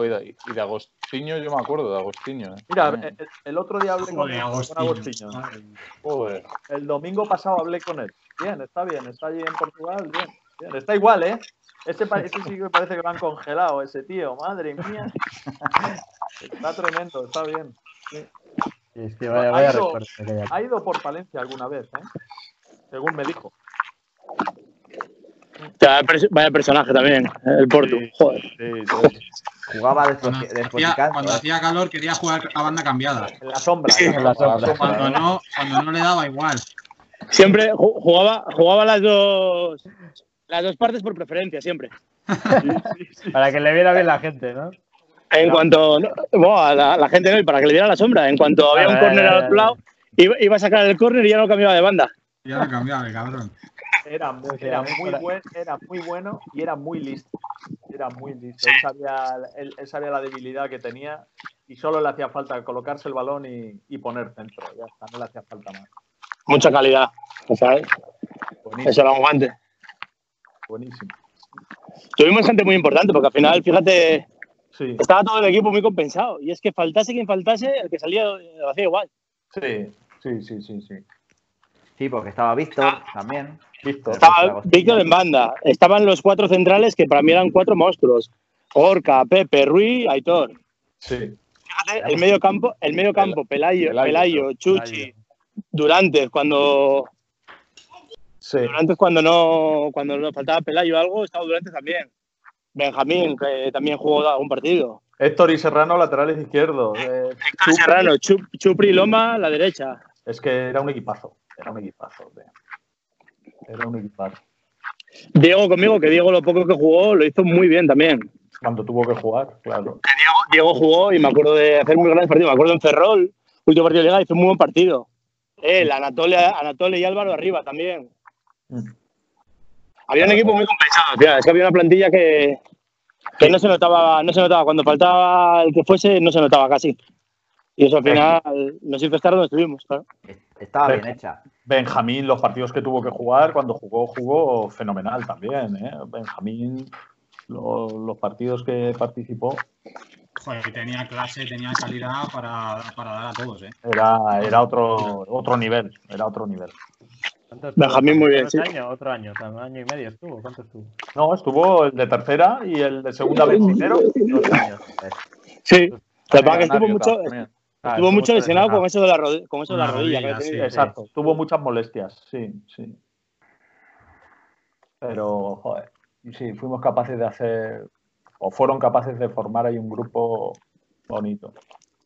Speaker 7: y de Agostinho yo me acuerdo, de Agostinho. ¿eh?
Speaker 5: Mira, el, otro día hablé con, Agostinho. El domingo pasado hablé con él. Bien, está bien, está allí en Portugal, bien. bien. Está igual, ¿eh? Ese, ese sí que me parece que lo han congelado, ese tío, madre mía. está tremendo, está bien. ha, ido, por Palencia alguna vez, ¿eh? según me dijo.
Speaker 2: Vaya personaje también, el Porto. Joder.
Speaker 6: Jugaba
Speaker 4: cuando, hacía, cuando hacía calor quería jugar a banda cambiada.
Speaker 5: En la sombra.
Speaker 4: Cuando, no, cuando no le daba igual.
Speaker 2: Siempre jugaba, jugaba las dos las dos partes por preferencia, siempre.
Speaker 1: para que le viera bien la gente, ¿no?
Speaker 2: En cuanto. Bueno, la, la, gente no, y para que le viera la sombra. En cuanto había un córner al otro lado, iba, iba, a sacar el córner y ya no cambiaba de banda.
Speaker 4: Ya no cambiaba, el cabrón.
Speaker 5: Era, muy, era, muy buen, era muy bueno y era muy listo. Era muy listo. Él, sabía, él, sabía, la debilidad que tenía y solo le hacía falta colocarse el balón y, y poner centro. Ya está, no le hacía falta más.
Speaker 2: Mucha calidad, ¿sabes? Eso era un guante.
Speaker 5: Buenísimo.
Speaker 2: Tuvimos gente muy importante porque al final, fíjate, estaba todo el equipo muy compensado. Y es que faltase quien faltase, el que salía lo hacía igual.
Speaker 5: Sí, sí, sí, sí. Sí,
Speaker 6: sí porque estaba Víctor también.
Speaker 2: Estaba Víctor en banda. Estaban los cuatro centrales que para mí eran cuatro monstruos. Orca, Pepe, Ruiz, Aitor.
Speaker 5: Sí.
Speaker 2: el medio campo, el medio campo, Pelayo, Pelayo, Chuchi, Durantes, cuando sí. Durantes cuando no, cuando nos faltaba Pelayo o algo, estaba Durantes también. Benjamín, que también jugó algún partido.
Speaker 5: Héctor y Serrano, laterales izquierdos. Eh,
Speaker 2: Héctor Serrano, Chupri Loma, la derecha.
Speaker 5: Es que era un equipazo, era un equipazo. Era un equipazo.
Speaker 2: Diego conmigo, que Diego lo poco que jugó lo hizo muy bien también.
Speaker 5: Cuando tuvo que jugar, claro.
Speaker 2: Diego, Diego, jugó y me acuerdo de hacer muy grandes partidos. Me acuerdo en Ferrol, último partido de Liga, hizo un muy buen partido. Él, Anatole, Anatole y Álvaro arriba también. Mm. Había un equipo muy compensado, Es que había una plantilla que, que no se notaba, no se notaba. Cuando faltaba el que fuese, no se notaba casi. Y eso al final nos hizo estar donde estuvimos, claro.
Speaker 6: Estaba bien hecha.
Speaker 5: Benjamín, los partidos que tuvo que jugar, cuando jugó, jugó fenomenal también. ¿eh? Benjamín, los partidos que participó.
Speaker 4: Joder, tenía clase, tenía calidad para, para dar a todos. ¿eh?
Speaker 5: Era, era otro, otro nivel, era otro nivel.
Speaker 2: Benjamín muy bien,
Speaker 1: sí. Año, otro año, año y medio estuvo. ¿Cuánto estuvo?
Speaker 5: No, estuvo el de tercera y el de segunda. Dos años.
Speaker 2: Sí, que estuvo mucho, Ah, Estuvo mucho lesionado con eso de la, con eso de la rodilla.
Speaker 5: exacto, tuvo muchas molestias, sí, sí. Pero, joder, sí, fuimos capaces de hacer, o fueron capaces de formar ahí un grupo bonito.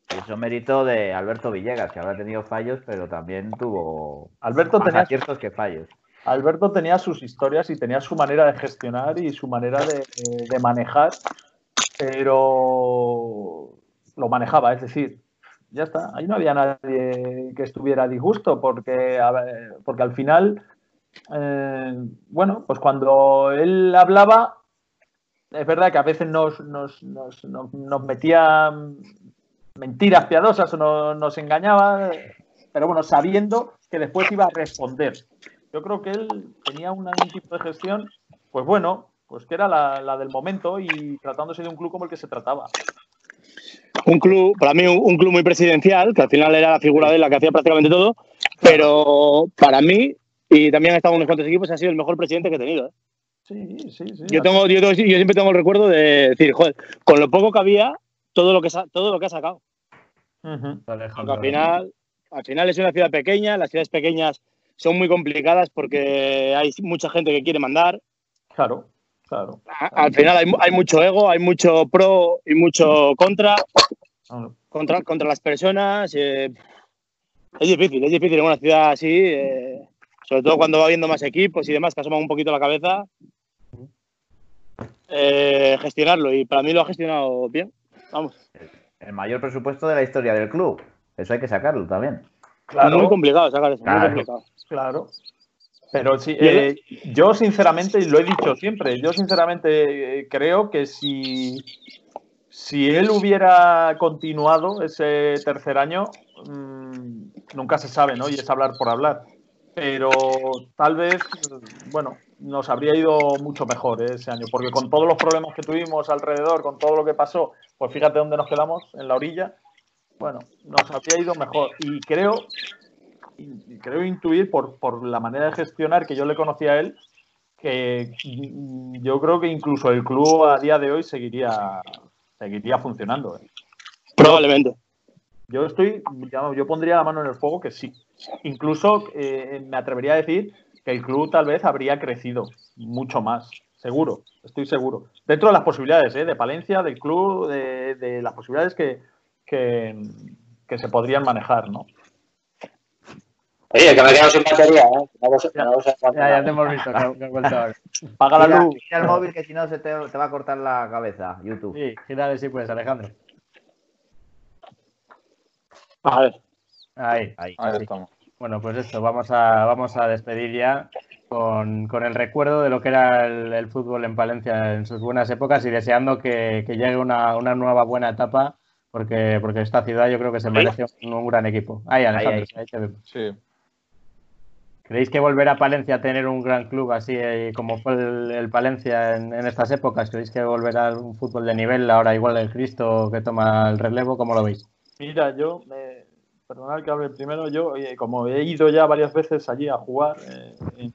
Speaker 6: Eso mérito de Alberto Villegas, que habrá tenido fallos, pero también tuvo
Speaker 5: Alberto tenía
Speaker 6: ciertos que fallos.
Speaker 5: Alberto tenía sus historias y tenía su manera de gestionar y su manera de, de manejar, pero lo manejaba, es decir, ya está. Ahí no había nadie que estuviera disgusto porque, porque al final, eh, bueno, pues cuando él hablaba, es verdad que a veces nos, nos, nos, nos metía mentiras piadosas o nos, engañaba, pero bueno, sabiendo que después iba a responder. Yo creo que él tenía un tipo de gestión, pues bueno, pues que era la, la del momento y tratándose de un club como el que se trataba
Speaker 2: un club, para mí un, club muy presidencial, que al final era la figura de la que hacía prácticamente todo, pero para mí, y también ha estado en unos cuantos equipos, ha sido el mejor presidente que he tenido. ¿eh?
Speaker 5: Sí, sí, sí.
Speaker 2: Yo, tengo, yo, siempre tengo el recuerdo de decir, joder, con lo poco que había, todo lo que, todo lo que ha sacado. al final, al final es una ciudad pequeña, las ciudades pequeñas son muy complicadas porque hay mucha gente que quiere mandar.
Speaker 5: Claro. Claro.
Speaker 2: Al final hay, mucho ego, hay mucho pro y mucho contra. Contra, contra las personas. Eh, es difícil, es difícil en una ciudad así, eh, sobre todo cuando va viendo más equipos y demás que asoman un poquito la cabeza, eh, gestionarlo. Y para mí lo ha gestionado bien. Vamos.
Speaker 6: el mayor presupuesto de la historia del club. Eso hay que sacarlo también.
Speaker 2: Claro. Muy complicado sacar eso,
Speaker 5: claro.
Speaker 2: muy complicado.
Speaker 5: Claro. Pero sí, eh, yo sinceramente, y lo he dicho siempre, yo sinceramente eh, creo que si, si él hubiera continuado ese tercer año, mmm, nunca se sabe, ¿no? Y es hablar por hablar. Pero tal vez, bueno, nos habría ido mucho mejor ¿eh? ese año, porque con todos los problemas que tuvimos alrededor, con todo lo que pasó, pues fíjate dónde nos quedamos, en la orilla, bueno, nos habría ido mejor. Y creo, creo intuir por, por la manera de gestionar que yo le conocía a él, que yo creo que incluso el club a día de hoy seguiría, seguiría funcionando. ¿eh?
Speaker 2: Probablemente.
Speaker 5: Yo estoy, yo pondría la mano en el fuego que sí. Incluso eh, me atrevería a decir que el club tal vez habría crecido mucho más. Seguro, estoy seguro. Dentro de las posibilidades ¿eh? de Palencia, del club, de, de las posibilidades que, que, que, se podrían manejar, ¿no?
Speaker 3: Oye, que me he quedado sin batería, ¿eh? No vos,
Speaker 1: ya,
Speaker 3: no vos
Speaker 1: ya, ya, te hemos visto que, vuelto ahora.
Speaker 5: Paga la luz.
Speaker 6: Mira el móvil que si no se te, te, va a cortar la cabeza, YouTube.
Speaker 1: Sí, gírale si puedes, Alejandro.
Speaker 2: A ver.
Speaker 1: Ahí,
Speaker 7: ahí, ahí estamos.
Speaker 1: Bueno, pues esto, vamos a, vamos a despedir ya con, con el recuerdo de lo que era el, el, fútbol en Palencia en sus buenas épocas y deseando que, que llegue una, una, nueva buena etapa porque, porque esta ciudad yo creo que se merece un, un gran equipo. Ahí, Alejandro, ahí, ahí. ahí te vemos.
Speaker 7: Sí.
Speaker 1: ¿Creéis que volver a Palencia a tener un gran club así eh, como fue el, Palencia en, estas épocas? ¿Creéis que volverá a un fútbol de nivel ahora igual el Cristo que toma el relevo? ¿Cómo lo veis?
Speaker 5: Mira, yo, eh, perdonad que hable primero, yo eh, como he ido ya varias veces allí a jugar, eh,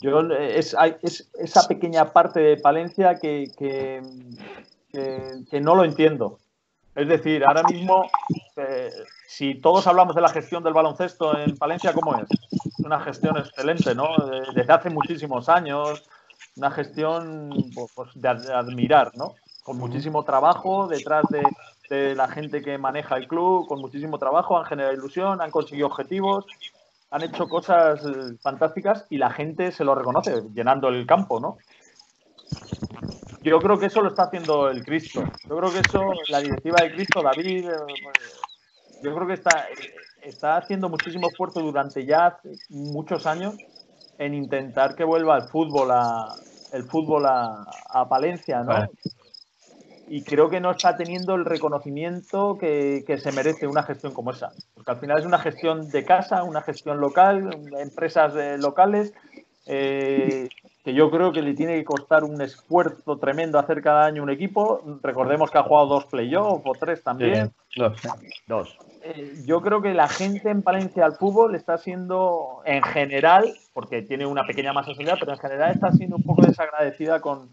Speaker 5: yo es, es, esa pequeña parte de Palencia que, que no lo entiendo. Es decir, ahora mismo, eh, si todos hablamos de la gestión del baloncesto en Palencia, ¿cómo es? Una gestión excelente, ¿no? Desde hace muchísimos años, una gestión pues, de admirar, ¿no? Con muchísimo trabajo detrás de, de, la gente que maneja el club, con muchísimo trabajo, han generado ilusión, han conseguido objetivos, han hecho cosas fantásticas y la gente se lo reconoce, llenando el campo, ¿no? Yo creo que eso lo está haciendo el Cristo. Yo creo que eso, la directiva de Cristo, David, yo creo que está, está haciendo muchísimo esfuerzo durante ya muchos años en intentar que vuelva el fútbol a, el fútbol a, a Palencia, ¿no? Vale. Y creo que no está teniendo el reconocimiento que, que, se merece una gestión como esa. Porque al final es una gestión de casa, una gestión local, empresas eh, locales, eh, que yo creo que le tiene que costar un esfuerzo tremendo hacer cada año un equipo. Recordemos que ha jugado dos playoffs o tres también.
Speaker 1: Sí, dos.
Speaker 5: dos. Eh, yo creo que la gente en Palencia al fútbol está siendo, en general, porque tiene una pequeña masa social, pero en general está siendo un poco desagradecida con,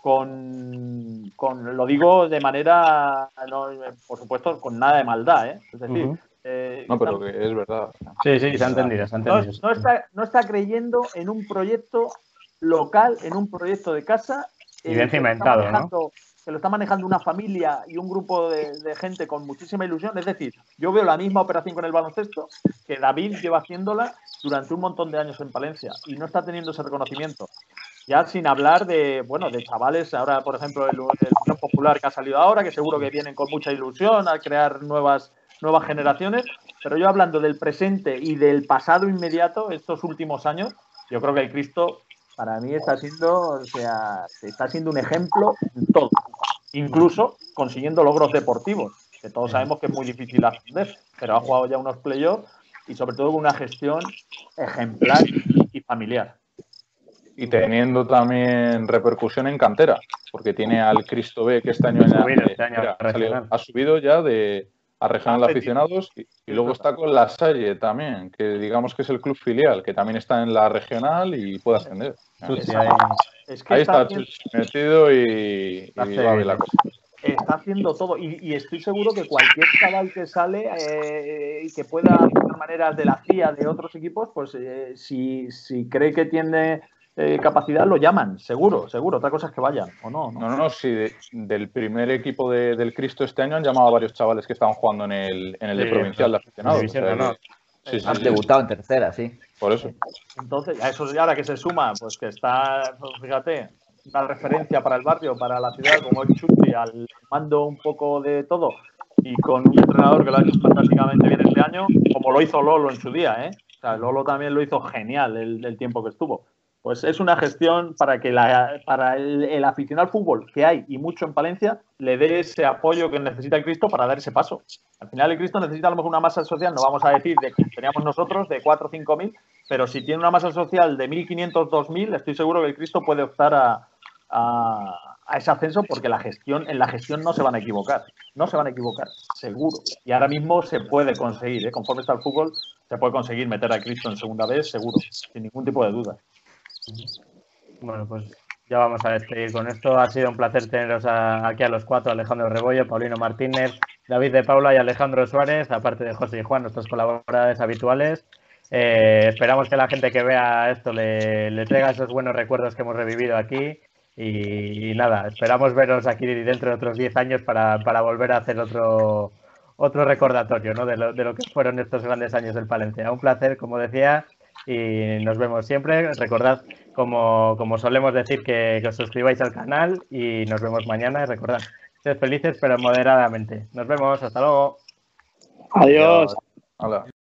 Speaker 5: con, con lo digo de manera, no, por supuesto, con nada de maldad. ¿eh? Es decir, uh -huh.
Speaker 7: Eh, no, pero que es verdad.
Speaker 1: Sí, sí, se ha entendido. Se ha entendido.
Speaker 5: No, no, está, no está creyendo en un proyecto local, en un proyecto de casa.
Speaker 1: Y bien cimentado,
Speaker 5: ¿no? Que lo está manejando una familia y un grupo de, de, gente con muchísima ilusión. Es decir, yo veo la misma operación con el baloncesto que David lleva haciéndola durante un montón de años en Palencia y no está teniendo ese reconocimiento. Ya sin hablar de, bueno, de chavales, ahora por ejemplo el, el Popular que ha salido ahora, que seguro que vienen con mucha ilusión a crear nuevas nuevas generaciones, pero yo hablando del presente y del pasado inmediato, estos últimos años, yo creo que el Cristo para mí está siendo, o sea, está siendo un ejemplo en todo, incluso consiguiendo logros deportivos, que todos sabemos que es muy difícil ascender, pero ha jugado ya unos playoffs y sobre todo con una gestión ejemplar y familiar.
Speaker 7: Y teniendo también repercusión en cantera, porque tiene al Cristo B que este año,
Speaker 1: este año
Speaker 7: mira, ha, salido, ha subido ya de, a regional de aficionados y, y, luego está con la Salle también, que digamos que es el club filial, que también está en la regional y puede ascender.
Speaker 1: Sí, ahí,
Speaker 7: es que ahí está, está metido y, y va bien la cosa.
Speaker 5: Está haciendo todo y, y, estoy seguro que cualquier chaval que sale eh, y que pueda aplicar maneras de la CIA de otros equipos, pues eh, si, si cree que tiene eh, capacidad lo llaman, seguro, seguro. Otra cosa es que vayan, ¿o no?
Speaker 7: No, no, no, sí. De, del primer equipo de, del Cristo este año han llamado a varios chavales que estaban jugando en el, en el sí, de provincial de aficionados.
Speaker 1: Sí, o sea, no.
Speaker 6: sí, han debutado en tercera, sí.
Speaker 7: Por eso.
Speaker 5: Entonces, a eso ahora que se suma, pues que está, pues fíjate, una referencia para el barrio, para la ciudad, como el Chuti, al mando un poco de todo y con un entrenador que lo ha hecho fantásticamente bien este año, como lo hizo Lolo en su día, ¿eh? O sea, Lolo también lo hizo genial el, el tiempo que estuvo. Pues es una gestión para que la, para el, el, aficionado al fútbol que hay y mucho en Palencia le dé ese apoyo que necesita el Cristo para dar ese paso. Al final el Cristo necesita a lo mejor una masa social, no vamos a decir de que teníamos nosotros, de 4 o 5 mil, pero si tiene una masa social de 1.500, 2.000, estoy seguro que el Cristo puede optar a, a, a, ese ascenso porque la gestión, en la gestión no se van a equivocar, no se van a equivocar, seguro. Y ahora mismo se puede conseguir, ¿eh? conforme está el fútbol, se puede conseguir meter a Cristo en segunda vez, seguro, sin ningún tipo de duda.
Speaker 1: Bueno, pues ya vamos a despedir con esto. Ha sido un placer teneros aquí a los cuatro, Alejandro Rebollo, Paulino Martínez, David de Paula y Alejandro Suárez, aparte de José y Juan, nuestros colaboradores habituales. Eh, esperamos que la gente que vea esto le, traiga esos buenos recuerdos que hemos revivido aquí. Y, y nada, esperamos veros aquí dentro de otros 10 años para, para, volver a hacer otro, otro recordatorio ¿no? de, lo, de lo que fueron estos grandes años del Palencia. Un placer, como decía, y nos vemos siempre. Recordad, como, como solemos decir, que, que, os suscribáis al canal y nos vemos mañana. Y recordad, sed felices pero moderadamente. Nos vemos, hasta luego.
Speaker 2: Adiós.
Speaker 7: Hola.